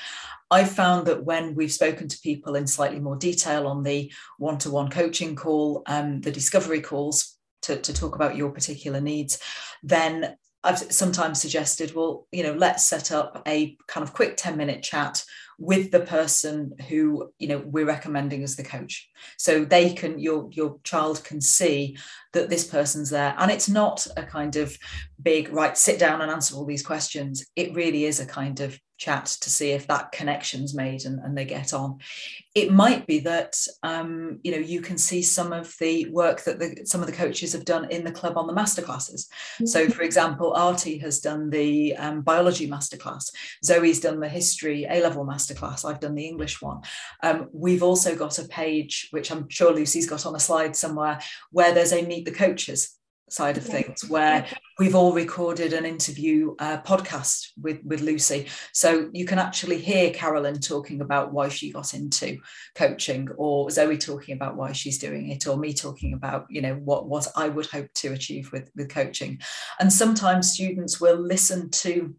I've found that when we've spoken to people in slightly more detail on the one-to-one coaching call um, the discovery calls to, to talk about your particular needs, then I've sometimes suggested, well, you know, let's set up a kind of quick 10 minute chat with the person who you know we're recommending as the coach. So they can your your child can see that this person's there. And it's not a kind of big right sit down and answer all these questions. It really is a kind of chat to see if that connection's made and, and they get on. It might be that um, you know you can see some of the work that the, some of the coaches have done in the club on the masterclasses. Mm-hmm. So, for example, Artie has done the um, biology masterclass. Zoe's done the history A level masterclass. I've done the English one. Um, we've also got a page which I'm sure Lucy's got on a slide somewhere where there's a meet the coaches side of things where we've all recorded an interview uh, podcast with with Lucy. So you can actually hear Carolyn talking about why she got into coaching or Zoe talking about why she's doing it or me talking about you know what what I would hope to achieve with with coaching. And sometimes students will listen to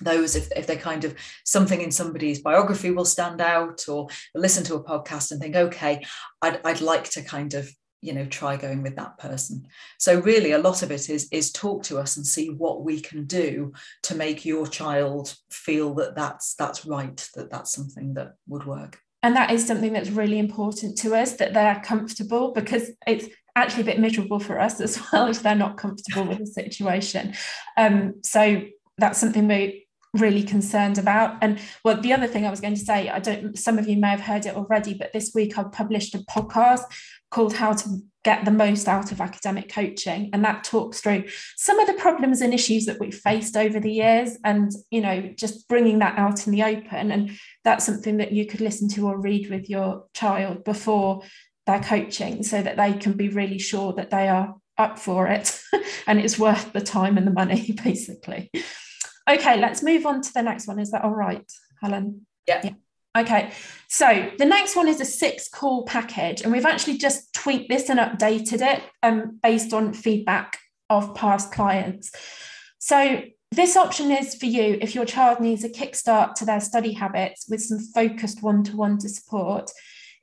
those if, if they kind of something in somebody's biography will stand out or listen to a podcast and think okay I'd, I'd like to kind of you know try going with that person. So really a lot of it is is talk to us and see what we can do to make your child feel that that's that's right that that's something that would work. And that is something that's really important to us that they're comfortable because it's actually a bit miserable for us as [LAUGHS] well if they're not comfortable with the situation. Um, so that's something we really concerned about. And well the other thing i was going to say i don't some of you may have heard it already but this week i've published a podcast called How to Get the Most Out of Academic Coaching. And that talks through some of the problems and issues that we've faced over the years and, you know, just bringing that out in the open. And that's something that you could listen to or read with your child before their coaching so that they can be really sure that they are up for it [LAUGHS] and it's worth the time and the money, [LAUGHS] basically. Okay, let's move on to the next one. Is that all right, Helen? yeah. yeah. Okay, so the next one is a six call package, and we've actually just tweaked this and updated it um, based on feedback of past clients. So this option is for you if your child needs a kickstart to their study habits with some focused one to one to support.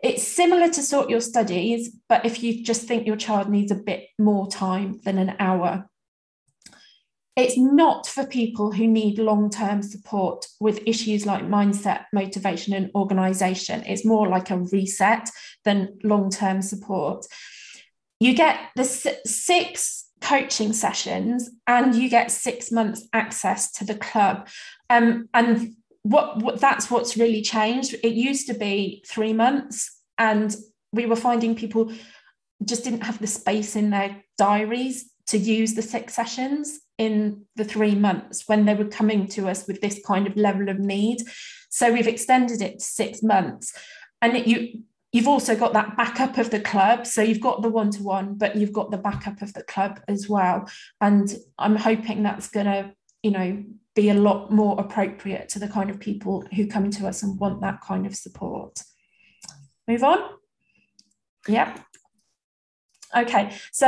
It's similar to sort your studies, but if you just think your child needs a bit more time than an hour. It's not for people who need long term support with issues like mindset, motivation, and organization. It's more like a reset than long term support. You get the six coaching sessions and you get six months access to the club. Um, and what, what that's what's really changed. It used to be three months, and we were finding people just didn't have the space in their diaries to use the six sessions in the three months when they were coming to us with this kind of level of need. So we've extended it to six months. And it, you you've also got that backup of the club. So you've got the one-to-one, but you've got the backup of the club as well. And I'm hoping that's gonna, you know, be a lot more appropriate to the kind of people who come to us and want that kind of support. Move on. Yep. Okay, so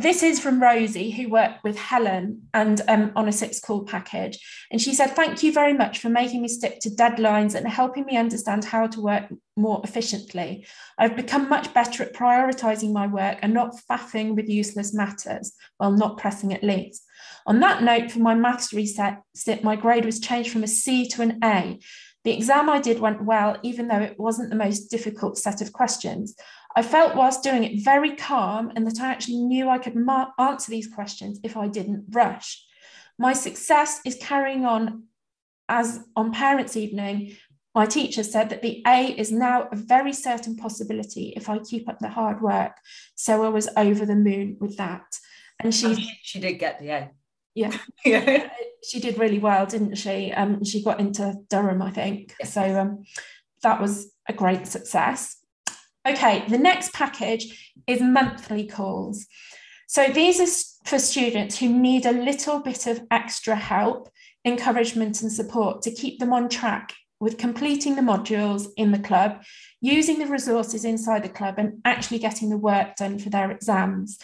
this is from Rosie, who worked with Helen and um, on a six call package. And she said, Thank you very much for making me stick to deadlines and helping me understand how to work more efficiently. I've become much better at prioritizing my work and not faffing with useless matters, while not pressing at least. On that note, for my maths reset, my grade was changed from a C to an A. The exam I did went well, even though it wasn't the most difficult set of questions. I felt whilst doing it very calm and that I actually knew I could answer these questions if I didn't rush. My success is carrying on as on parents' evening. My teacher said that the A is now a very certain possibility if I keep up the hard work. So I was over the moon with that. And she she did get the A. Yeah. yeah. [LAUGHS] She did really well, didn't she? Um, she got into Durham, I think. Yeah. So um, that was a great success. Okay, the next package is monthly calls. So these are for students who need a little bit of extra help, encouragement, and support to keep them on track with completing the modules in the club, using the resources inside the club, and actually getting the work done for their exams.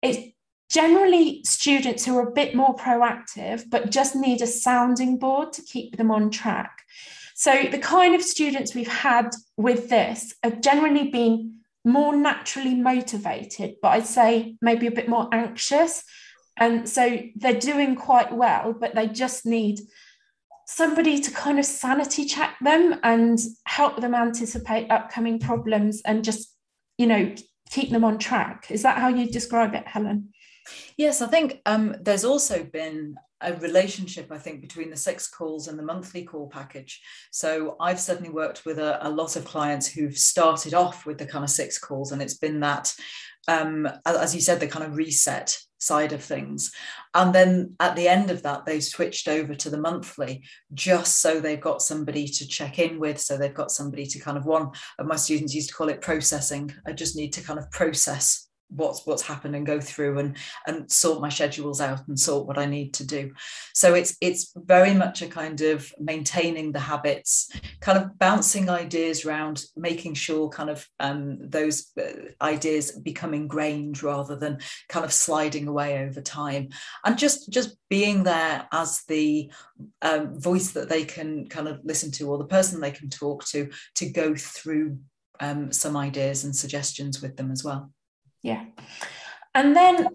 It's generally students who are a bit more proactive, but just need a sounding board to keep them on track. So the kind of students we've had with this have generally been more naturally motivated, but I'd say maybe a bit more anxious. And so they're doing quite well, but they just need somebody to kind of sanity check them and help them anticipate upcoming problems and just, you know, keep them on track. Is that how you describe it, Helen? Yes, I think um, there's also been a relationship, I think, between the six calls and the monthly call package. So I've certainly worked with a, a lot of clients who've started off with the kind of six calls, and it's been that, um, as you said, the kind of reset side of things. And then at the end of that, they switched over to the monthly just so they've got somebody to check in with. So they've got somebody to kind of, one of my students used to call it processing. I just need to kind of process what's what's happened and go through and and sort my schedules out and sort what I need to do. So it's it's very much a kind of maintaining the habits, kind of bouncing ideas around, making sure kind of um, those uh, ideas become ingrained rather than kind of sliding away over time, and just just being there as the um, voice that they can kind of listen to or the person they can talk to to go through um, some ideas and suggestions with them as well. Yeah. And then,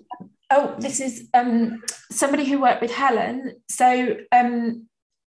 oh, this is um, somebody who worked with Helen. So um,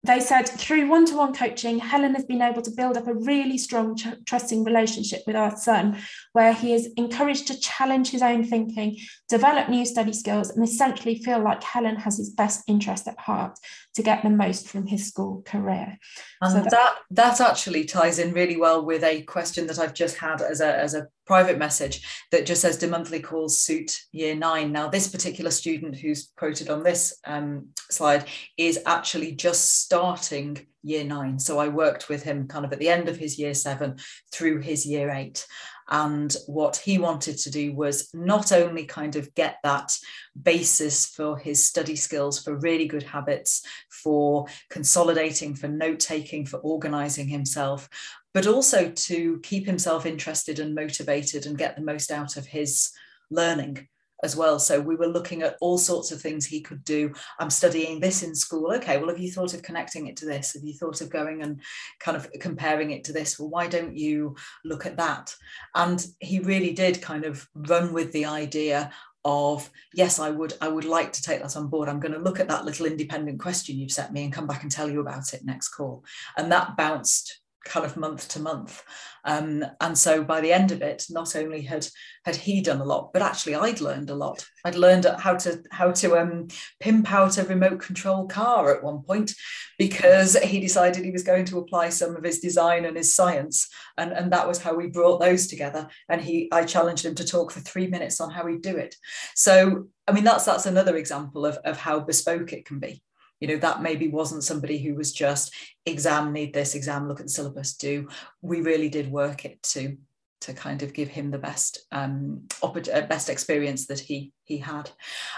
they said through one to one coaching, Helen has been able to build up a really strong, tr- trusting relationship with our son, where he is encouraged to challenge his own thinking, develop new study skills, and essentially feel like Helen has his best interest at heart to get the most from his school career. And so that, that, that actually ties in really well with a question that I've just had as a, as a private message that just says, do monthly calls suit year nine? Now, this particular student who's quoted on this um, slide is actually just starting year nine. So I worked with him kind of at the end of his year seven through his year eight. And what he wanted to do was not only kind of get that basis for his study skills, for really good habits, for consolidating, for note taking, for organizing himself, but also to keep himself interested and motivated and get the most out of his learning as well. So we were looking at all sorts of things he could do. I'm studying this in school. Okay, well, have you thought of connecting it to this? Have you thought of going and kind of comparing it to this? Well, why don't you look at that? And he really did kind of run with the idea of yes i would i would like to take that on board i'm going to look at that little independent question you've set me and come back and tell you about it next call and that bounced kind of month to month. Um, and so by the end of it, not only had had he done a lot, but actually I'd learned a lot. I'd learned how to how to um, pimp out a remote control car at one point because he decided he was going to apply some of his design and his science, and, and that was how we brought those together. And he I challenged him to talk for three minutes on how he'd do it. So I mean that's that's another example of, of how bespoke it can be you know that maybe wasn't somebody who was just exam need this exam look at the syllabus do. We really did work it to to kind of give him the best um, uh, best experience that he he had.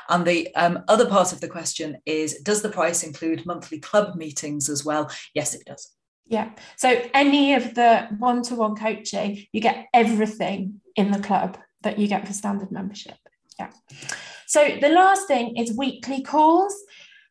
And the um, other part of the question is does the price include monthly club meetings as well? Yes it does. Yeah. So any of the one-to-one coaching you get everything in the club that you get for standard membership. Yeah. So the last thing is weekly calls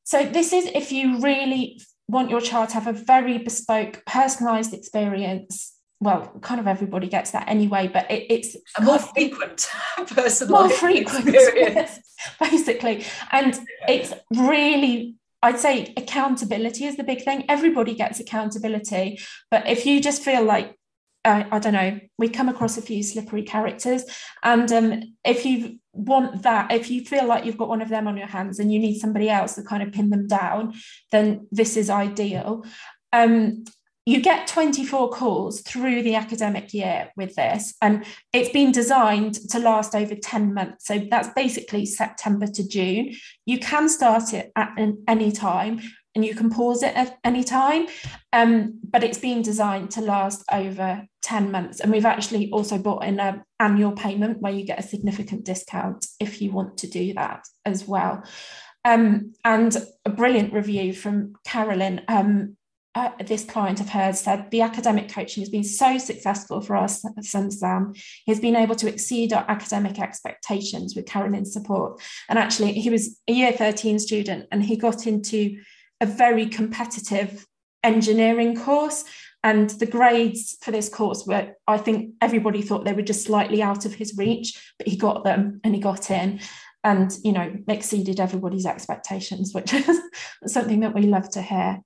so this is if you really want your child to have a very bespoke, personalized experience. Well, kind of everybody gets that anyway, but it, it's a more frequent [LAUGHS] personalized more frequent, [LAUGHS] yes, basically. And it's really I'd say accountability is the big thing. Everybody gets accountability, but if you just feel like uh, I don't know, we come across a few slippery characters, and um, if you want that, if you feel like you've got one of them on your hands and you need somebody else to kind of pin them down, then this is ideal. Um, you get 24 calls through the academic year with this, and it's been designed to last over 10 months. So that's basically September to June. You can start it at any time, and you can pause it at any time. Um, but it's been designed to last over 10 months. And we've actually also bought in an annual payment where you get a significant discount if you want to do that as well. Um, and a brilliant review from Carolyn. Um, uh, this client of hers said the academic coaching has been so successful for our son Sam. He's been able to exceed our academic expectations with Carolyn's support. And actually, he was a year 13 student and he got into a very competitive engineering course. And the grades for this course were, I think everybody thought they were just slightly out of his reach, but he got them and he got in. and you know exceeded everybody's expectations which [LAUGHS] is something that we love to hear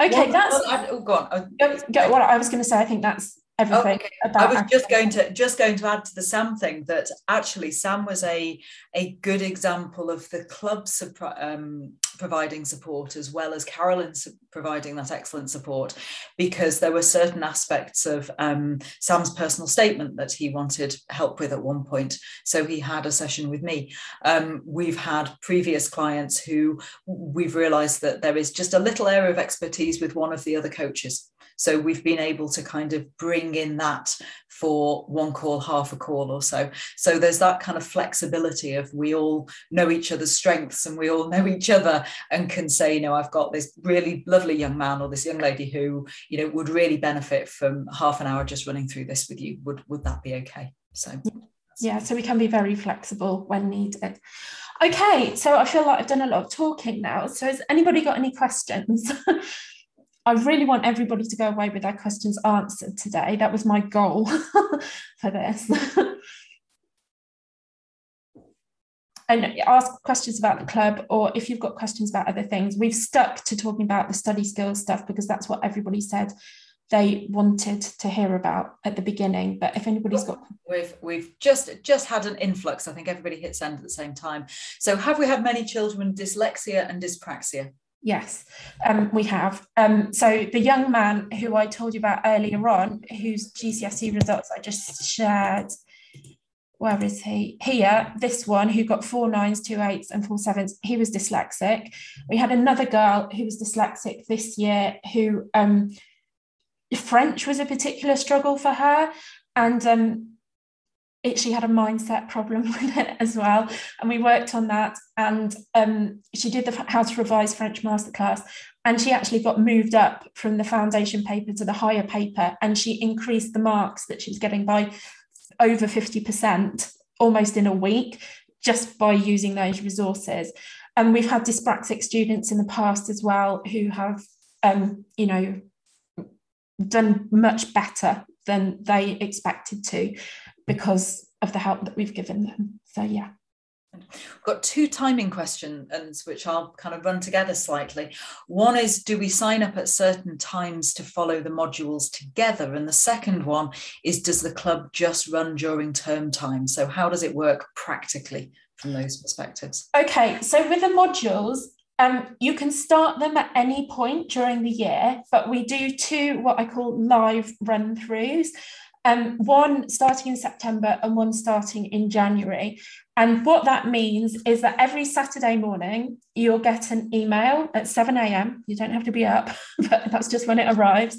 okay well, that's well, I, oh, go on. Oh, go, go, what i was going to say i think that's everything okay. I was just going to just going to add to the Sam thing that actually Sam was a a good example of the club um, providing support as well as Carolyn providing that excellent support because there were certain aspects of um, Sam's personal statement that he wanted help with at one point. So he had a session with me. Um, we've had previous clients who we've realized that there is just a little area of expertise with one of the other coaches. So we've been able to kind of bring in that for one call, half a call or so. So there's that kind of flexibility of we all know each other's strengths and we all [LAUGHS] know each other and can say, you know, I've got this really lovely young man or this young lady who, you know, would really benefit from half an hour just running through this with you. Would would that be okay? So yeah, so we can be very flexible when needed. Okay, so I feel like I've done a lot of talking now. So has anybody got any questions? [LAUGHS] I really want everybody to go away with their questions answered today. That was my goal [LAUGHS] for this. [LAUGHS] and ask questions about the club, or if you've got questions about other things. We've stuck to talking about the study skills stuff because that's what everybody said they wanted to hear about at the beginning but if anybody's got [LAUGHS] we've we've just just had an influx i think everybody hit send at the same time so have we had many children with dyslexia and dyspraxia Yes, um, we have. Um, so the young man who I told you about earlier on, whose GCSE results I just shared, where is he? Here, this one who got four nines, two eights, and four sevens, he was dyslexic. We had another girl who was dyslexic this year who um, French was a particular struggle for her. And um, it, she had a mindset problem [LAUGHS] with it as well. And we worked on that. And um, she did the How to Revise French Masterclass. And she actually got moved up from the foundation paper to the higher paper. And she increased the marks that she was getting by over 50% almost in a week just by using those resources. And we've had dyspraxic students in the past as well who have, um, you know, done much better than they expected to because of the help that we've given them. So, yeah. We've got two timing questions, which I'll kind of run together slightly. One is Do we sign up at certain times to follow the modules together? And the second one is Does the club just run during term time? So, how does it work practically from those perspectives? Okay, so with the modules, um, you can start them at any point during the year, but we do two what I call live run throughs um, one starting in September and one starting in January. And what that means is that every Saturday morning, you'll get an email at 7 a.m. You don't have to be up, [LAUGHS] but that's just when it arrives.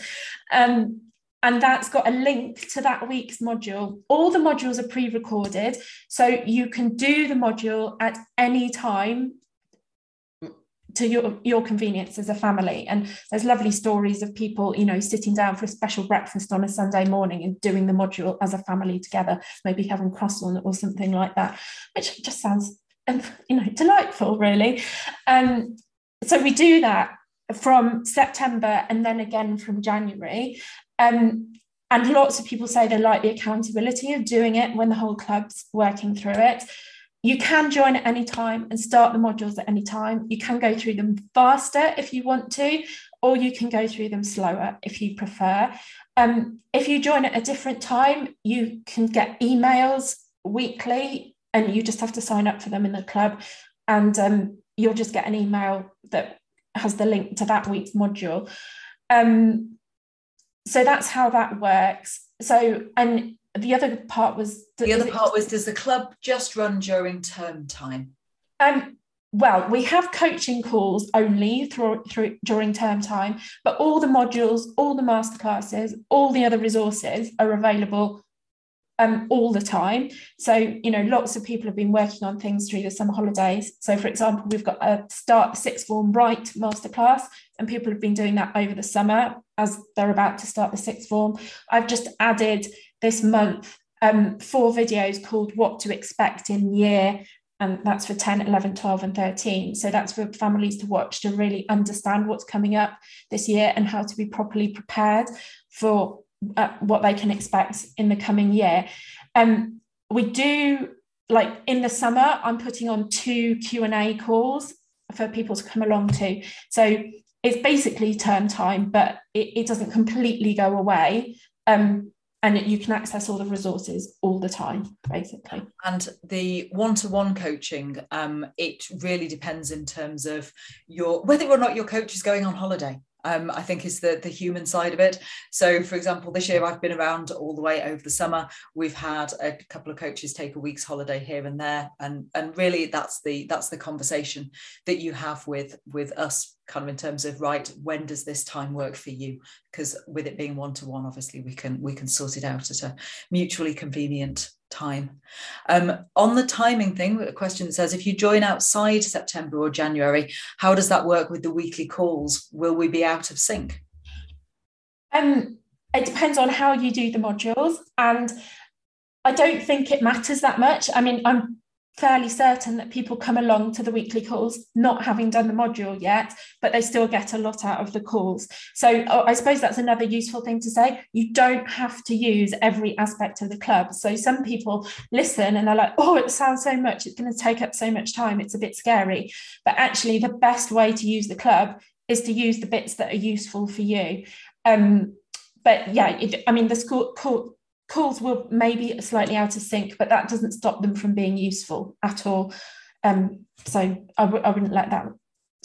Um, and that's got a link to that week's module. All the modules are pre recorded, so you can do the module at any time to your your convenience as a family. And there's lovely stories of people you know sitting down for a special breakfast on a sunday morning and doing the module as a family together maybe having croissant or something like that which just sounds um, you know delightful really. Um, so we do that from september and then again from january. Um, and lots of people say they like the accountability of doing it when the whole club's working through it you can join at any time and start the modules at any time. You can go through them faster if you want to, or you can go through them slower if you prefer. Um, if you join at a different time, you can get emails weekly and you just have to sign up for them in the club. And um, you'll just get an email that has the link to that week's module. Um, so that's how that works. So, and the other part was the other part was does the club just run during term time um well we have coaching calls only through, through during term time but all the modules all the masterclasses all the other resources are available um, all the time. So, you know, lots of people have been working on things through the summer holidays. So, for example, we've got a start sixth form right masterclass, and people have been doing that over the summer as they're about to start the sixth form. I've just added this month um, four videos called What to Expect in Year. And that's for 10, 11, 12, and 13. So that's for families to watch to really understand what's coming up this year and how to be properly prepared for uh, what they can expect in the coming year. Um, we do like in the summer, I'm putting on two Q and A calls for people to come along to. So it's basically term time, but it, it doesn't completely go away. Um, and you can access all the resources all the time basically and the one-to-one coaching um, it really depends in terms of your whether or not your coach is going on holiday um, I think is the the human side of it. So, for example, this year I've been around all the way over the summer. We've had a couple of coaches take a week's holiday here and there, and and really that's the that's the conversation that you have with with us kind of in terms of right when does this time work for you because with it being one to one obviously we can we can sort it out at a mutually convenient time. Um, on the timing thing a question that says if you join outside september or january how does that work with the weekly calls? Will we be out of sync? Um it depends on how you do the modules and I don't think it matters that much. I mean, I'm fairly certain that people come along to the weekly calls not having done the module yet, but they still get a lot out of the calls. So oh, I suppose that's another useful thing to say. You don't have to use every aspect of the club. So some people listen and they're like, oh, it sounds so much, it's going to take up so much time, it's a bit scary. But actually, the best way to use the club is to use the bits that are useful for you. Um, but yeah, it, I mean, the school, calls will maybe slightly out of sync, but that doesn't stop them from being useful at all. Um, so I w- I wouldn't let that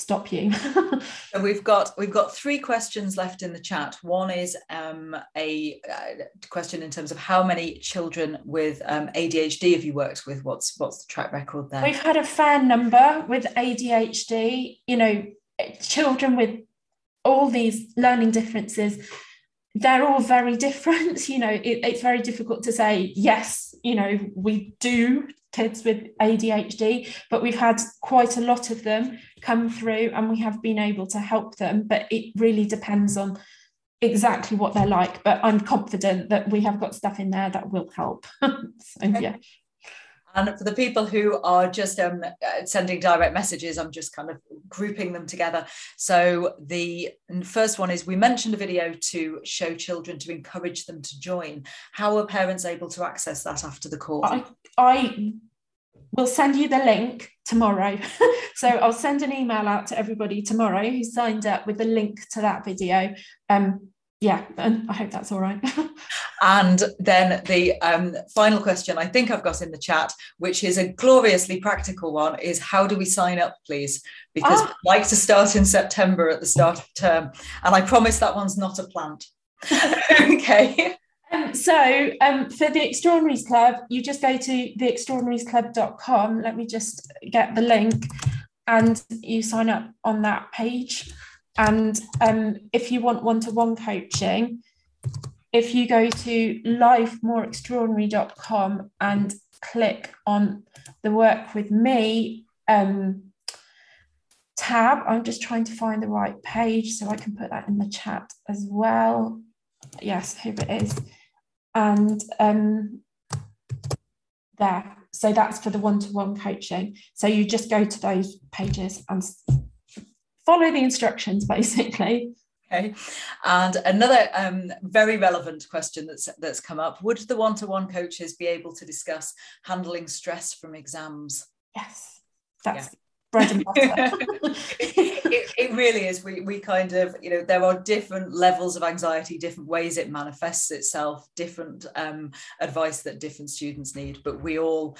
stop you. [LAUGHS] so we've got we've got three questions left in the chat. One is um, a uh, question in terms of how many children with um, ADHD have you worked with? What's what's the track record there? We've had a fair number with ADHD. You know, children with all these learning differences they're all very different. [LAUGHS] You know, it, it's very difficult to say, yes, you know, we do kids with ADHD, but we've had quite a lot of them come through and we have been able to help them. But it really depends on exactly what they're like. But I'm confident that we have got stuff in there that will help. [LAUGHS] so, yeah. And for the people who are just um, sending direct messages, I'm just kind of grouping them together. So the first one is we mentioned a video to show children to encourage them to join. How are parents able to access that after the call? I, I will send you the link tomorrow. [LAUGHS] so I'll send an email out to everybody tomorrow who signed up with the link to that video. Um, yeah, and I hope that's all right. [LAUGHS] and then the um, final question I think I've got in the chat, which is a gloriously practical one, is how do we sign up, please? Because. Ah. I'd like to start in September at the start of term. And I promise that one's not a plant. [LAUGHS] okay. Um, so um, for the Extraordinaries Club, you just go to theextraordinariesclub.com. Let me just get the link and you sign up on that page. And um, if you want one to one coaching, if you go to lifemoreextraordinary.com and click on the work with me um, tab, I'm just trying to find the right page so I can put that in the chat as well. Yes, here it is. And um, there. So that's for the one to one coaching. So you just go to those pages and follow the instructions [LAUGHS] basically. Okay. And another um, very relevant question that's that's come up: Would the one-to-one coaches be able to discuss handling stress from exams? Yes, that's bread and butter. [LAUGHS] it, it, really is. We, we kind of, you know, there are different levels of anxiety, different ways it manifests itself, different um, advice that different students need. But we all,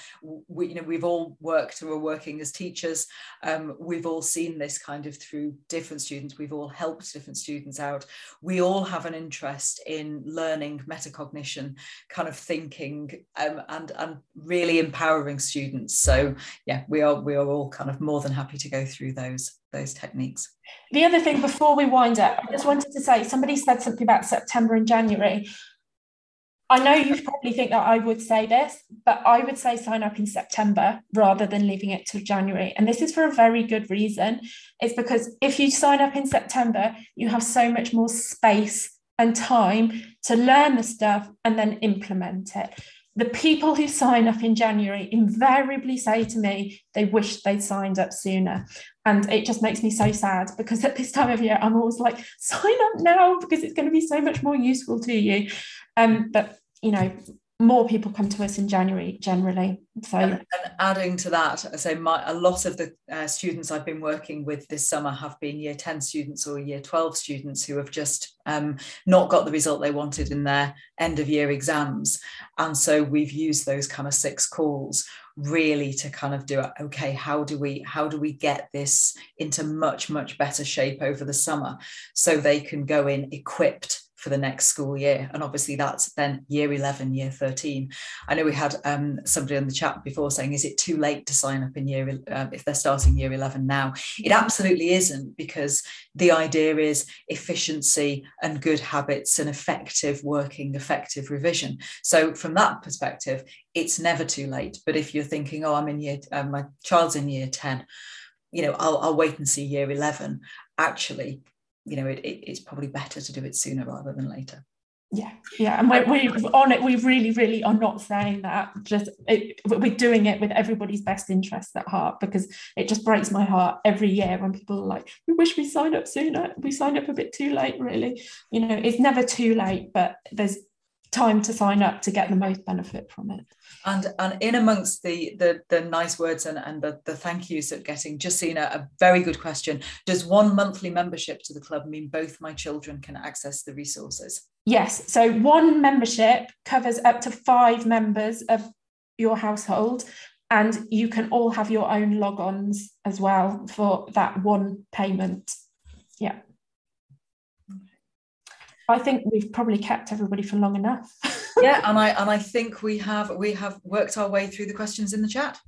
we, you know, we've all worked or are working as teachers. Um, we've all seen this kind of through different students. We've all helped different students out. We all have an interest in learning metacognition, kind of thinking, um, and and really empowering students. So yeah, we are we are all kind of more more than happy to go through those those techniques. The other thing before we wind up, I just wanted to say somebody said something about September and January. I know you probably think that I would say this, but I would say sign up in September rather than leaving it till January. And this is for a very good reason. It's because if you sign up in September, you have so much more space and time to learn the stuff and then implement it the people who sign up in January invariably say to me they wish they'd signed up sooner. And it just makes me so sad because at this time of year, I'm always like, sign up now because it's going to be so much more useful to you. Um, but, you know, more people come to us in January generally. So, and, and adding to that, I say my, a lot of the uh, students I've been working with this summer have been year 10 students or year 12 students who have just um, not got the result they wanted in their end of year exams. And so we've used those kind of six calls really to kind of do okay how do we how do we get this into much much better shape over the summer so they can go in equipped for the next school year. And obviously, that's then year 11, year 13. I know we had um, somebody in the chat before saying, is it too late to sign up in year uh, if they're starting year 11 now? It absolutely isn't, because the idea is efficiency and good habits and effective working, effective revision. So, from that perspective, it's never too late. But if you're thinking, oh, I'm in year, uh, my child's in year 10, you know, I'll, I'll wait and see year 11. Actually, you know, it, it, it's probably better to do it sooner rather than later. Yeah, yeah, and we're, we're on it. We really, really are not saying that. Just it, we're doing it with everybody's best interests at heart because it just breaks my heart every year when people are like, "We wish we signed up sooner. We signed up a bit too late." Really, you know, it's never too late, but there's time to sign up to get the most benefit from it. And and in amongst the the, the nice words and, and the, the thank yous that getting Justina, a very good question. Does one monthly membership to the club mean both my children can access the resources? Yes. So one membership covers up to five members of your household. And you can all have your own logons as well for that one payment. Yeah. I think we've probably kept everybody for long enough. [LAUGHS] yeah, and I and I think we have we have worked our way through the questions in the chat.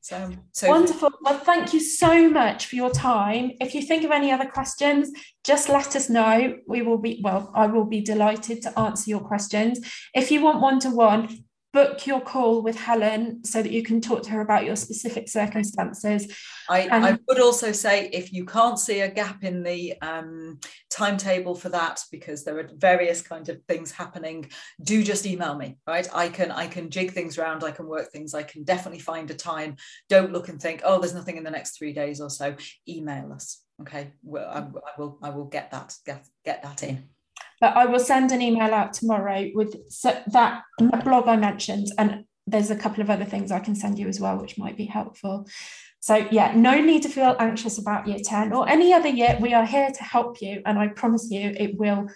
So, so wonderful. Well, thank you so much for your time. If you think of any other questions, just let us know. We will be well, I will be delighted to answer your questions. If you want one-to-one, book your call with Helen so that you can talk to her about your specific circumstances. I, and, I would also say if you can't see a gap in the um, timetable for that because there are various kind of things happening, do just email me, right? I can I can jig things around, I can work things, I can definitely find a time. Don't look and think, oh, there's nothing in the next three days or so. Email us. Okay, well, I, I will I will get that get, get that in. But I will send an email out tomorrow with that blog I mentioned, and there's a couple of other things I can send you as well, which might be helpful. So, yeah, no need to feel anxious about year 10 or any other year. We are here to help you, and I promise you it will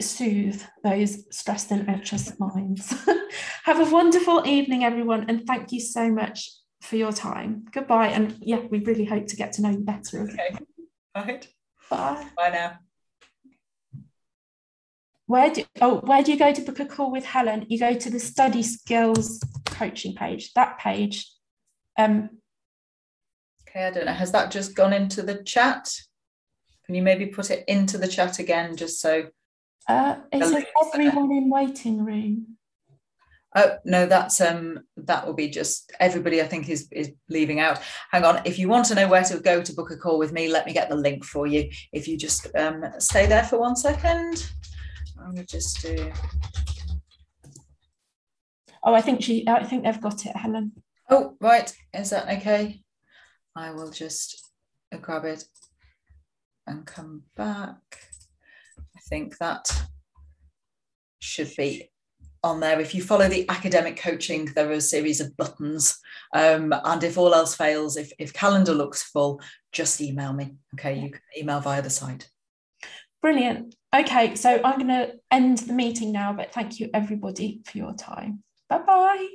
soothe those stressed and anxious minds. [LAUGHS] Have a wonderful evening, everyone, and thank you so much for your time. Goodbye. And yeah, we really hope to get to know you better. Okay. All right. Bye. Bye now where do oh where do you go to book a call with Helen? You go to the study skills coaching page. That page. Um, okay, I don't know. Has that just gone into the chat? Can you maybe put it into the chat again, just so? Uh, it says everyone in waiting room. Oh no, that's um that will be just everybody I think is is leaving out. Hang on, if you want to know where to go to book a call with me, let me get the link for you. If you just um stay there for one second. I'm gonna just do. Oh, I think she. I think they've got it, Helen. Oh, right. Is that okay? I will just grab it and come back. I think that should be on there. If you follow the academic coaching, there are a series of buttons. Um, and if all else fails, if, if calendar looks full, just email me. Okay, you can email via the site. Brilliant. Okay, so I'm going to end the meeting now, but thank you everybody for your time. Bye bye.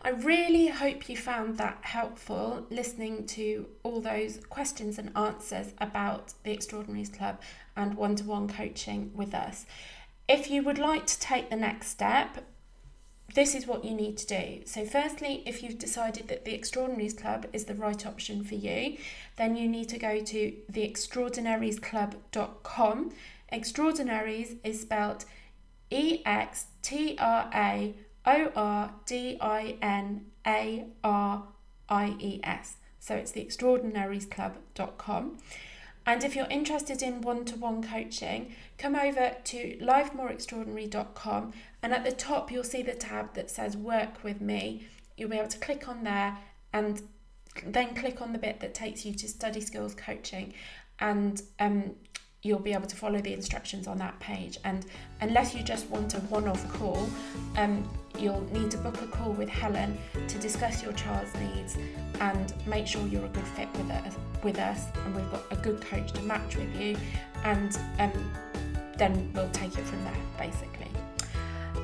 I really hope you found that helpful listening to all those questions and answers about the Extraordinaries Club and one to one coaching with us. If you would like to take the next step, this is what you need to do. So, firstly, if you've decided that the Extraordinaries Club is the right option for you, then you need to go to theextraordinariesclub.com. Extraordinaries is spelled E X T R A O R D I N A R I E S. So, it's theextraordinariesclub.com. And if you're interested in one to one coaching, come over to lifemoreextraordinary.com and at the top you'll see the tab that says Work with Me. You'll be able to click on there and then click on the bit that takes you to study skills coaching and um, you'll be able to follow the instructions on that page. And unless you just want a one off call, um, you'll need to book a call with Helen to discuss your child's needs and make sure you're a good fit with us, with us and we've got a good coach to match with you. And um, then we'll take it from there, basically.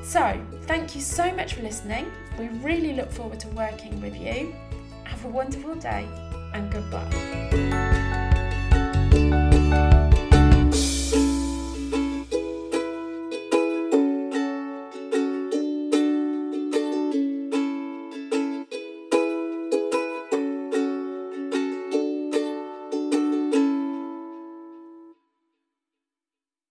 So, thank you so much for listening. We really look forward to working with you. Have a wonderful day and goodbye.